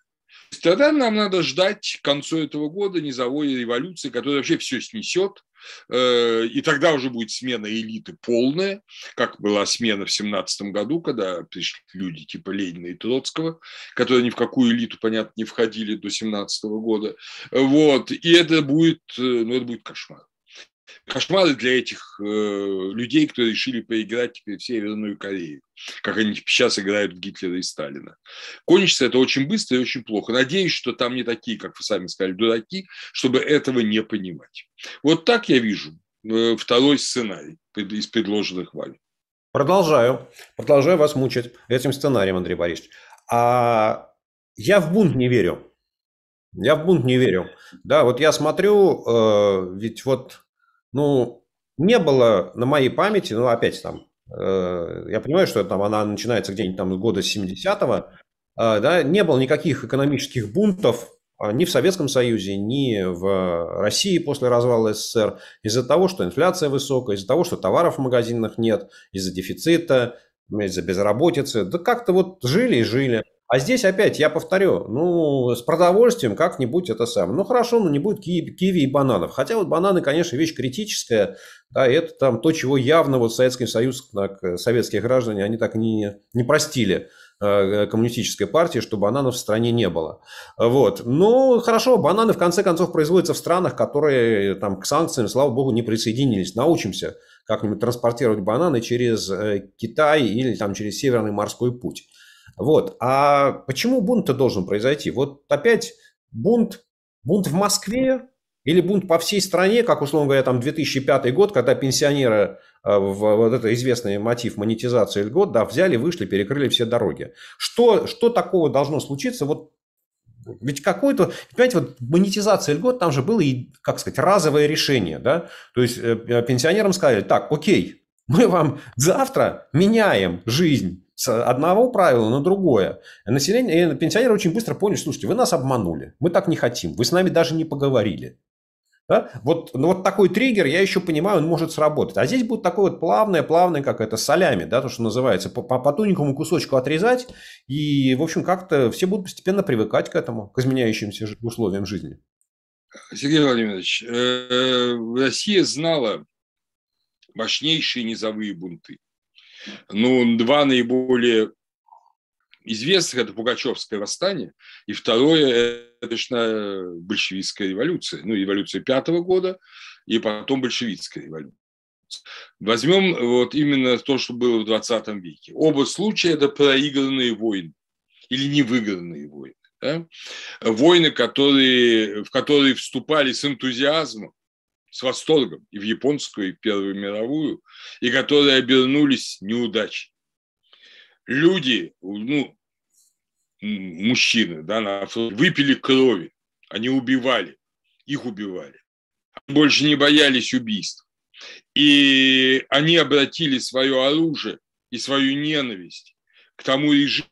Тогда нам надо ждать к концу этого года низовой революции, которая вообще все снесет, Э, и тогда уже будет смена элиты полная, как была смена в семнадцатом году, когда пришли люди типа Ленина и Троцкого, которые ни в какую элиту, понятно, не входили до семнадцатого года. Вот. И это будет, э, ну, это будет кошмар кошмары для этих э, людей, кто решили поиграть теперь в Северную Корею, как они сейчас играют Гитлера и Сталина. Кончится это очень быстро и очень плохо. Надеюсь, что там не такие, как вы сами сказали, дураки, чтобы этого не понимать. Вот так я вижу э, второй сценарий из предложенных вами. Продолжаю. Продолжаю вас мучить этим сценарием, Андрей Борисович. А я в бунт не верю. Я в бунт не верю. Да, вот я смотрю, э, ведь вот ну, не было на моей памяти, ну, опять там, э, я понимаю, что там она начинается где-нибудь там года 70-го, э, да, не было никаких экономических бунтов э, ни в Советском Союзе, ни в России после развала СССР из-за того, что инфляция высокая, из-за того, что товаров в магазинах нет, из-за дефицита, из-за безработицы. Да как-то вот жили и жили. А здесь опять, я повторю, ну, с продовольствием как-нибудь это самое. Ну, хорошо, но не будет киви, киви и бананов. Хотя вот бананы, конечно, вещь критическая. Да, это там то, чего явно вот Советский Союз, так, советские граждане, они так не, не простили э, коммунистической партии, что бананов в стране не было. Вот. Ну, хорошо, бананы в конце концов производятся в странах, которые там к санкциям, слава богу, не присоединились. Научимся как-нибудь транспортировать бананы через э, Китай или там через Северный морской путь. Вот. А почему бунт-то должен произойти? Вот опять бунт, бунт в Москве или бунт по всей стране, как, условно говоря, там 2005 год, когда пенсионеры, э, вот это известный мотив монетизации льгот, да, взяли, вышли, перекрыли все дороги. Что, что такого должно случиться? Вот ведь какой-то, понимаете, вот монетизация льгот, там же было, и, как сказать, разовое решение, да? То есть э, пенсионерам сказали, так, окей, мы вам завтра меняем жизнь с одного правила на другое. Население, пенсионеры очень быстро поняли, слушайте, вы нас обманули, мы так не хотим, вы с нами даже не поговорили. Да? Вот, ну вот такой триггер, я еще понимаю, он может сработать. А здесь будет такое вот плавное, плавное, как это, солями, да, то, что называется, по, по, по тоненькому кусочку отрезать, и, в общем, как-то все будут постепенно привыкать к этому, к изменяющимся условиям жизни. Сергей Владимирович, э, Россия знала мощнейшие низовые бунты. Ну, два наиболее известных – это Пугачевское восстание, и второе – это, конечно, большевистская революция. Ну, революция пятого года, и потом большевистская революция. Возьмем вот именно то, что было в 20 веке. Оба случая – это проигранные войны или невыигранные войны. Да? Войны, которые, в которые вступали с энтузиазмом, с восторгом и в японскую, и в Первую мировую, и которые обернулись неудачей. Люди, ну, мужчины, да, на выпили крови, они убивали, их убивали. Они больше не боялись убийств. И они обратили свое оружие и свою ненависть к тому режиму,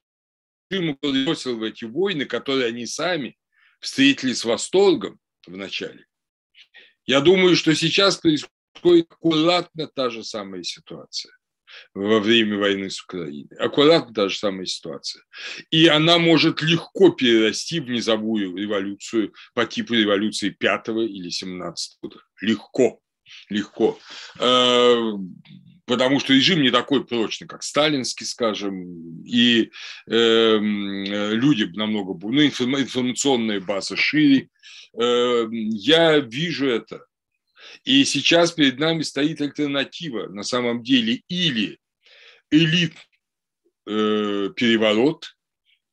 который бросил в эти войны, которые они сами встретили с восторгом в начале. Я думаю, что сейчас происходит аккуратно та же самая ситуация во время войны с Украиной. Аккуратно та же самая ситуация. И она может легко перерасти в низовую революцию по типу революции 5 или 17 года. Легко. Легко. Э, потому что режим не такой прочный, как сталинский, скажем, и э, люди намного, ну, информационная база шире, Эм, я вижу это. И сейчас перед нами стоит альтернатива на самом деле или элит э, переворот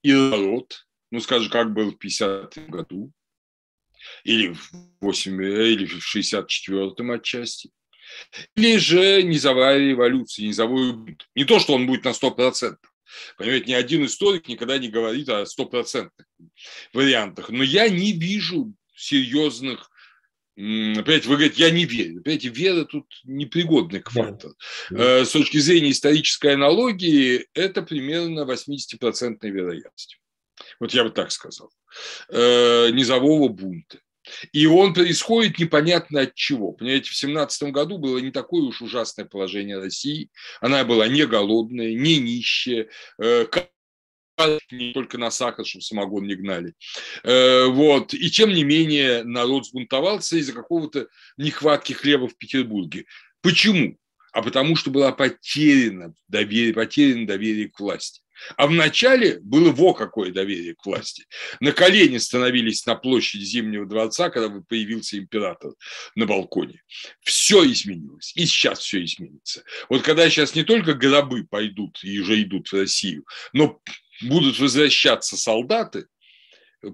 и народ, ну, скажем, как был в 50 году, или в, 8, или в 64-м отчасти, или же низовая революция, низовой бунт. Не то, что он будет на 100%. Понимаете, ни один историк никогда не говорит о стопроцентных вариантах. Но я не вижу серьезных Опять вы говорите, я не верю. Опять вера тут непригодный к фактор. Да. Э, с точки зрения исторической аналогии, это примерно 80% вероятность. Вот я бы так сказал. Э, низового бунта. И он происходит непонятно от чего. Понимаете, в семнадцатом году было не такое уж ужасное положение России. Она была не голодная, не нищая, э, не только на сахар, чтобы самогон не гнали. Э, вот. И тем не менее народ сбунтовался из-за какого-то нехватки хлеба в Петербурге. Почему? А потому что было потеряно доверие, потеряно доверие к власти. А вначале было во какое доверие к власти. На колени становились на площади Зимнего дворца, когда появился император на балконе. Все изменилось. И сейчас все изменится. Вот когда сейчас не только гробы пойдут и уже идут в Россию, но будут возвращаться солдаты,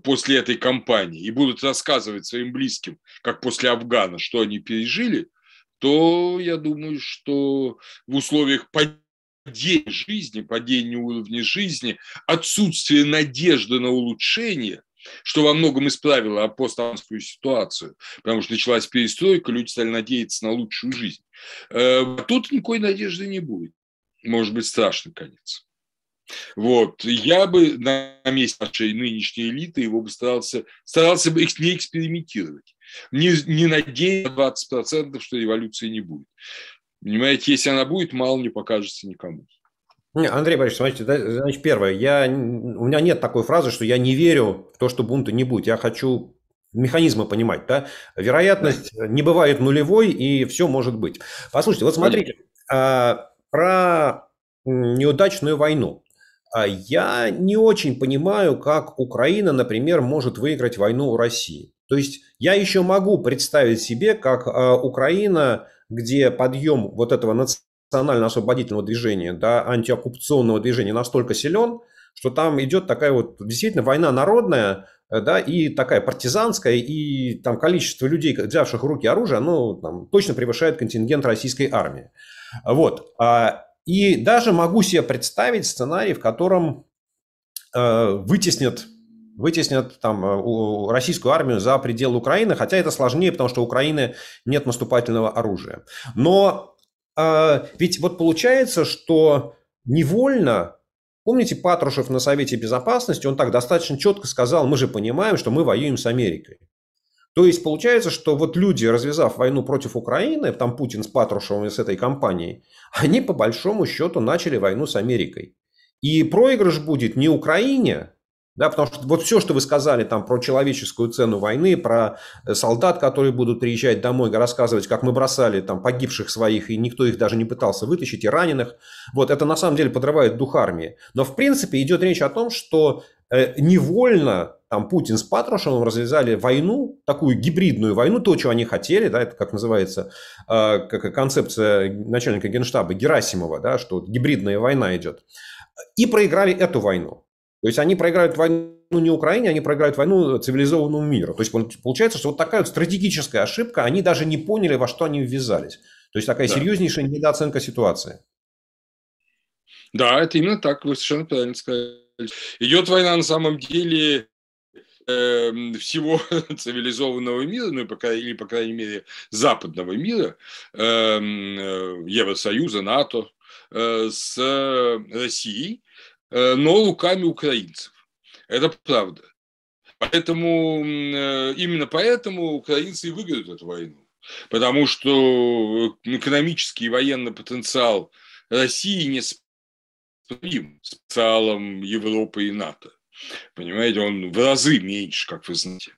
после этой кампании и будут рассказывать своим близким, как после Афгана, что они пережили, то я думаю, что в условиях падения жизни, падение уровня жизни, отсутствие надежды на улучшение, что во многом исправило апостольскую ситуацию, потому что началась перестройка, люди стали надеяться на лучшую жизнь. Э, тут никакой надежды не будет. Может быть, страшный конец. Вот. Я бы на месте нашей нынешней элиты его бы старался, старался бы не экспериментировать. Не, не надеяться 20%, что революции не будет. Понимаете, если она будет, мало не покажется никому. Андрей Борисович, смотрите, значит, первое, я, у меня нет такой фразы, что я не верю в то, что бунта не будет. Я хочу механизмы понимать, да? Вероятность не бывает нулевой, и все может быть. Послушайте, вот смотрите, а, про неудачную войну. А я не очень понимаю, как Украина, например, может выиграть войну у России. То есть я еще могу представить себе, как а, Украина где подъем вот этого национально-освободительного движения, да, антиоккупационного движения настолько силен, что там идет такая вот действительно война народная, э, да, и такая партизанская, и там количество людей, взявших в руки оружие, оно там, точно превышает контингент российской армии. Вот. А, и даже могу себе представить сценарий, в котором э, вытеснят вытеснят там э, российскую армию за пределы Украины, хотя это сложнее, потому что у Украины нет наступательного оружия. Но э, ведь вот получается, что невольно Помните, Патрушев на Совете Безопасности, он так достаточно четко сказал, мы же понимаем, что мы воюем с Америкой. То есть получается, что вот люди, развязав войну против Украины, там Путин с Патрушевым и с этой компанией, они по большому счету начали войну с Америкой. И проигрыш будет не Украине, да, потому что вот все, что вы сказали там про человеческую цену войны, про э, солдат, которые будут приезжать домой, рассказывать, как мы бросали там погибших своих, и никто их даже не пытался вытащить, и раненых, вот это на самом деле подрывает дух армии. Но в принципе идет речь о том, что э, невольно там Путин с Патрушевым развязали войну, такую гибридную войну, то, чего они хотели, да, это как называется э, как концепция начальника генштаба Герасимова, да, что гибридная война идет, и проиграли эту войну. То есть они проиграют войну не Украине, они проиграют войну цивилизованному миру. То есть получается, что вот такая вот стратегическая ошибка, они даже не поняли, во что они ввязались. То есть такая да. серьезнейшая недооценка ситуации. Да, это именно так, вы совершенно правильно сказали. Идет война на самом деле э, всего цивилизованного мира, ну, или, по крайней мере, западного мира, эм, э, Евросоюза, НАТО, э, с Россией, но руками украинцев. Это правда. Поэтому, э, именно поэтому украинцы и выиграют эту войну. Потому что экономический и военный потенциал России не сопоставим с потенциалом Европы и НАТО. Понимаете, он в разы меньше, как вы знаете.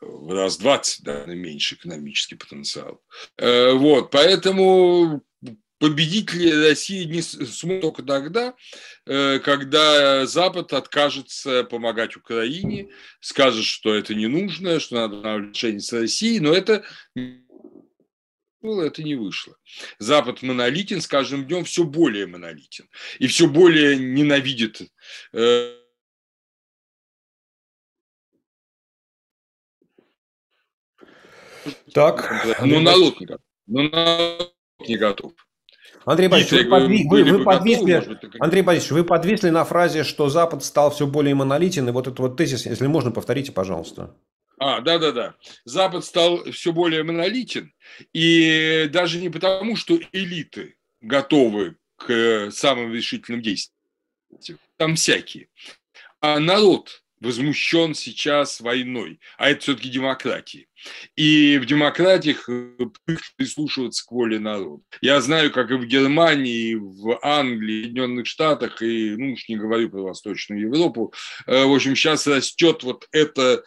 В раз 20 да, меньше экономический потенциал. Э, вот, поэтому победители России не смогут только тогда, э, когда Запад откажется помогать Украине, скажет, что это не нужно, что надо отношения с Россией, но это это не вышло. Запад монолитен, с каждым днем все более монолитен. И все более ненавидит э, так. Но народ не готов. Но народ не готов. Андрей Борисович, вы, подви... вы, вы подвисли... Готовы, быть, Андрей Борисович, вы подвисли на фразе, что Запад стал все более монолитен, и вот этот вот тезис, если можно, повторите, пожалуйста. А, да-да-да. Запад стал все более монолитен, и даже не потому, что элиты готовы к самым решительным действиям, там всякие, а народ возмущен сейчас войной, а это все-таки демократия. И в демократиях э, прислушиваться к воле народа. Я знаю, как и в Германии, и в Англии, в Соединенных Штатах, и, ну уж не говорю про Восточную Европу, э, в общем, сейчас растет вот это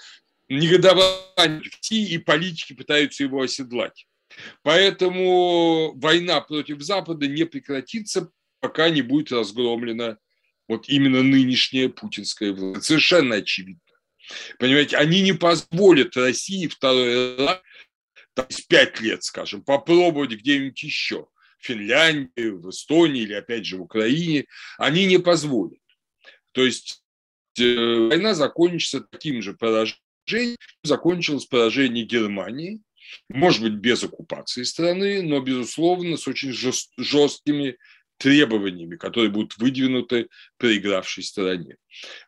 негодование, и политики пытаются его оседлать. Поэтому война против Запада не прекратится, пока не будет разгромлена вот именно нынешняя путинская власть. Совершенно очевидно. Понимаете, они не позволят России второй раз, там, пять лет, скажем, попробовать где-нибудь еще. В Финляндии, в Эстонии или опять же в Украине. Они не позволят. То есть э, война закончится таким же поражением, закончилось поражение Германии, может быть, без оккупации страны, но, безусловно, с очень жесткими требованиями, которые будут выдвинуты проигравшей стороне.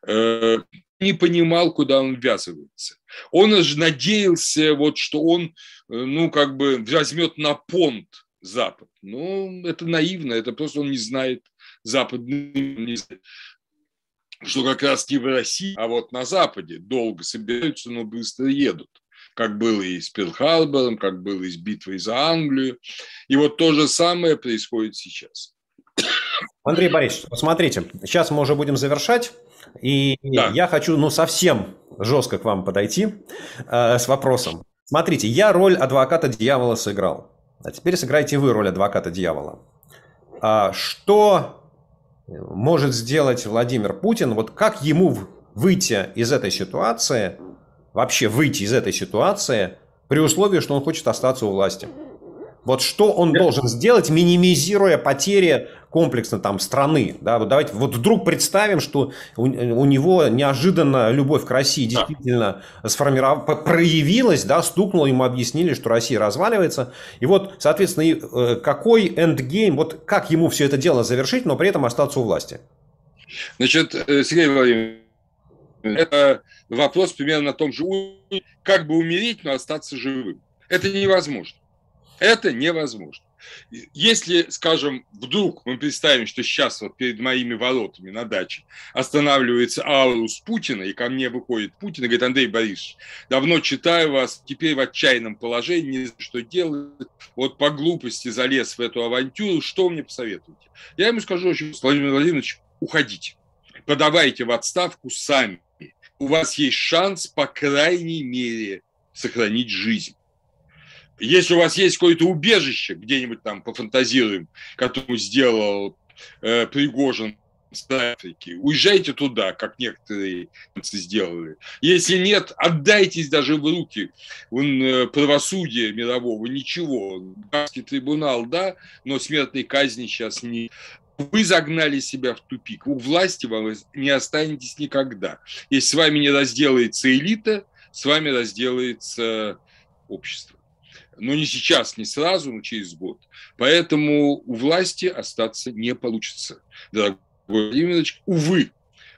Э, не понимал, куда он ввязывается. Он же надеялся, вот, что он, э, ну, как бы возьмет на понт Запад. Ну, это наивно, это просто он не знает западный, что как раз не в России, а вот на Западе долго собираются, но быстро едут как было и с Перл-Харбором, как было и с битвой за Англию. И вот то же самое происходит сейчас. Андрей Борисович, посмотрите, сейчас мы уже будем завершать, и да. я хочу, ну, совсем жестко к вам подойти э, с вопросом. Смотрите, я роль адвоката дьявола сыграл, а теперь сыграйте вы роль адвоката дьявола. А что может сделать Владимир Путин? Вот как ему выйти из этой ситуации, вообще выйти из этой ситуации при условии, что он хочет остаться у власти? Вот что он должен сделать, минимизируя потери комплексно там страны. Да? Вот давайте вот вдруг представим, что у, у него неожиданно любовь к России действительно сформиров... проявилась, да, стукнула, ему объяснили, что Россия разваливается. И вот, соответственно, э, какой эндгейм, вот как ему все это дело завершить, но при этом остаться у власти? Значит, э, Сергей Владимирович, это вопрос примерно на том же уровне, как бы умереть, но остаться живым. Это невозможно. Это невозможно. Если, скажем, вдруг мы представим, что сейчас вот перед моими воротами на даче останавливается Аурус Путина, и ко мне выходит Путин и говорит, Андрей Борисович, давно читаю вас, теперь в отчаянном положении, не знаю, что делать, вот по глупости залез в эту авантюру, что мне посоветуете? Я ему скажу, Владимир Владимирович, уходите, подавайте в отставку сами, у вас есть шанс, по крайней мере, сохранить жизнь. Если у вас есть какое-то убежище, где-нибудь там пофантазируем, которое сделал э, Пригожин с Африки, уезжайте туда, как некоторые сделали. Если нет, отдайтесь даже в руки э, правосудия мирового, ничего. Гаагский трибунал, да, но смертной казни сейчас не... Вы загнали себя в тупик. У власти вам не останетесь никогда. Если с вами не разделается элита, с вами разделается общество но не сейчас, не сразу, но через год. Поэтому у власти остаться не получится, дорогой Владимирович. Увы,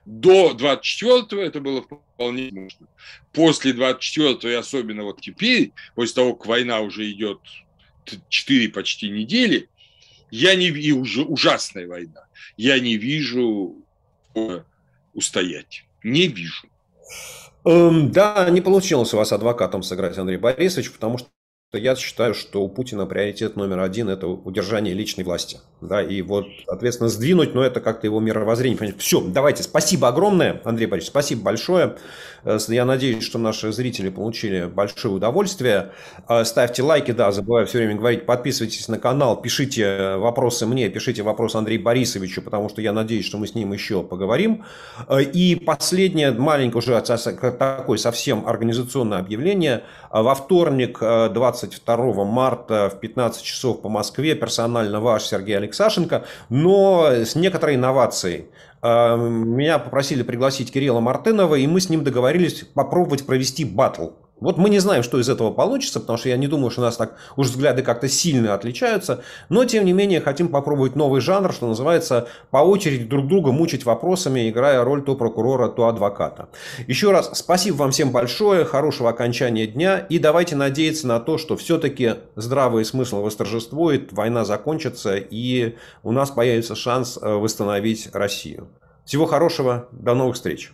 до 24-го это было вполне возможно. После 24-го и особенно вот теперь, после того, как война уже идет 4 почти недели, я не и уже ужасная война, я не вижу устоять. Не вижу. Эм, да, не получилось у вас адвокатом сыграть, Андрей Борисович, потому что я считаю, что у Путина приоритет номер один – это удержание личной власти. Да, и вот, соответственно, сдвинуть, но это как-то его мировоззрение. Все, давайте, спасибо огромное, Андрей Борисович, спасибо большое. Э, я надеюсь, что наши зрители получили большое удовольствие. Э, ставьте лайки, да, забываю все время говорить, подписывайтесь на канал, пишите вопросы мне, пишите вопросы Андрею Борисовичу, потому что я надеюсь, что мы с ним еще поговорим. Э, и последнее, маленькое уже такое совсем организационное объявление. Во вторник, 20 22 марта в 15 часов по Москве персонально ваш Сергей Алексашенко, но с некоторой инновацией. А, меня попросили пригласить Кирилла Мартынова, и мы с ним договорились попробовать провести батл. Вот мы не знаем, что из этого получится, потому что я не думаю, что у нас так уж взгляды как-то сильно отличаются. Но, тем не менее, хотим попробовать новый жанр, что называется, по очереди друг друга мучить вопросами, играя роль то прокурора, то адвоката. Еще раз спасибо вам всем большое, хорошего окончания дня. И давайте надеяться на то, что все-таки здравый смысл восторжествует, война закончится, и у нас появится шанс э, восстановить Россию. Всего хорошего, до новых встреч.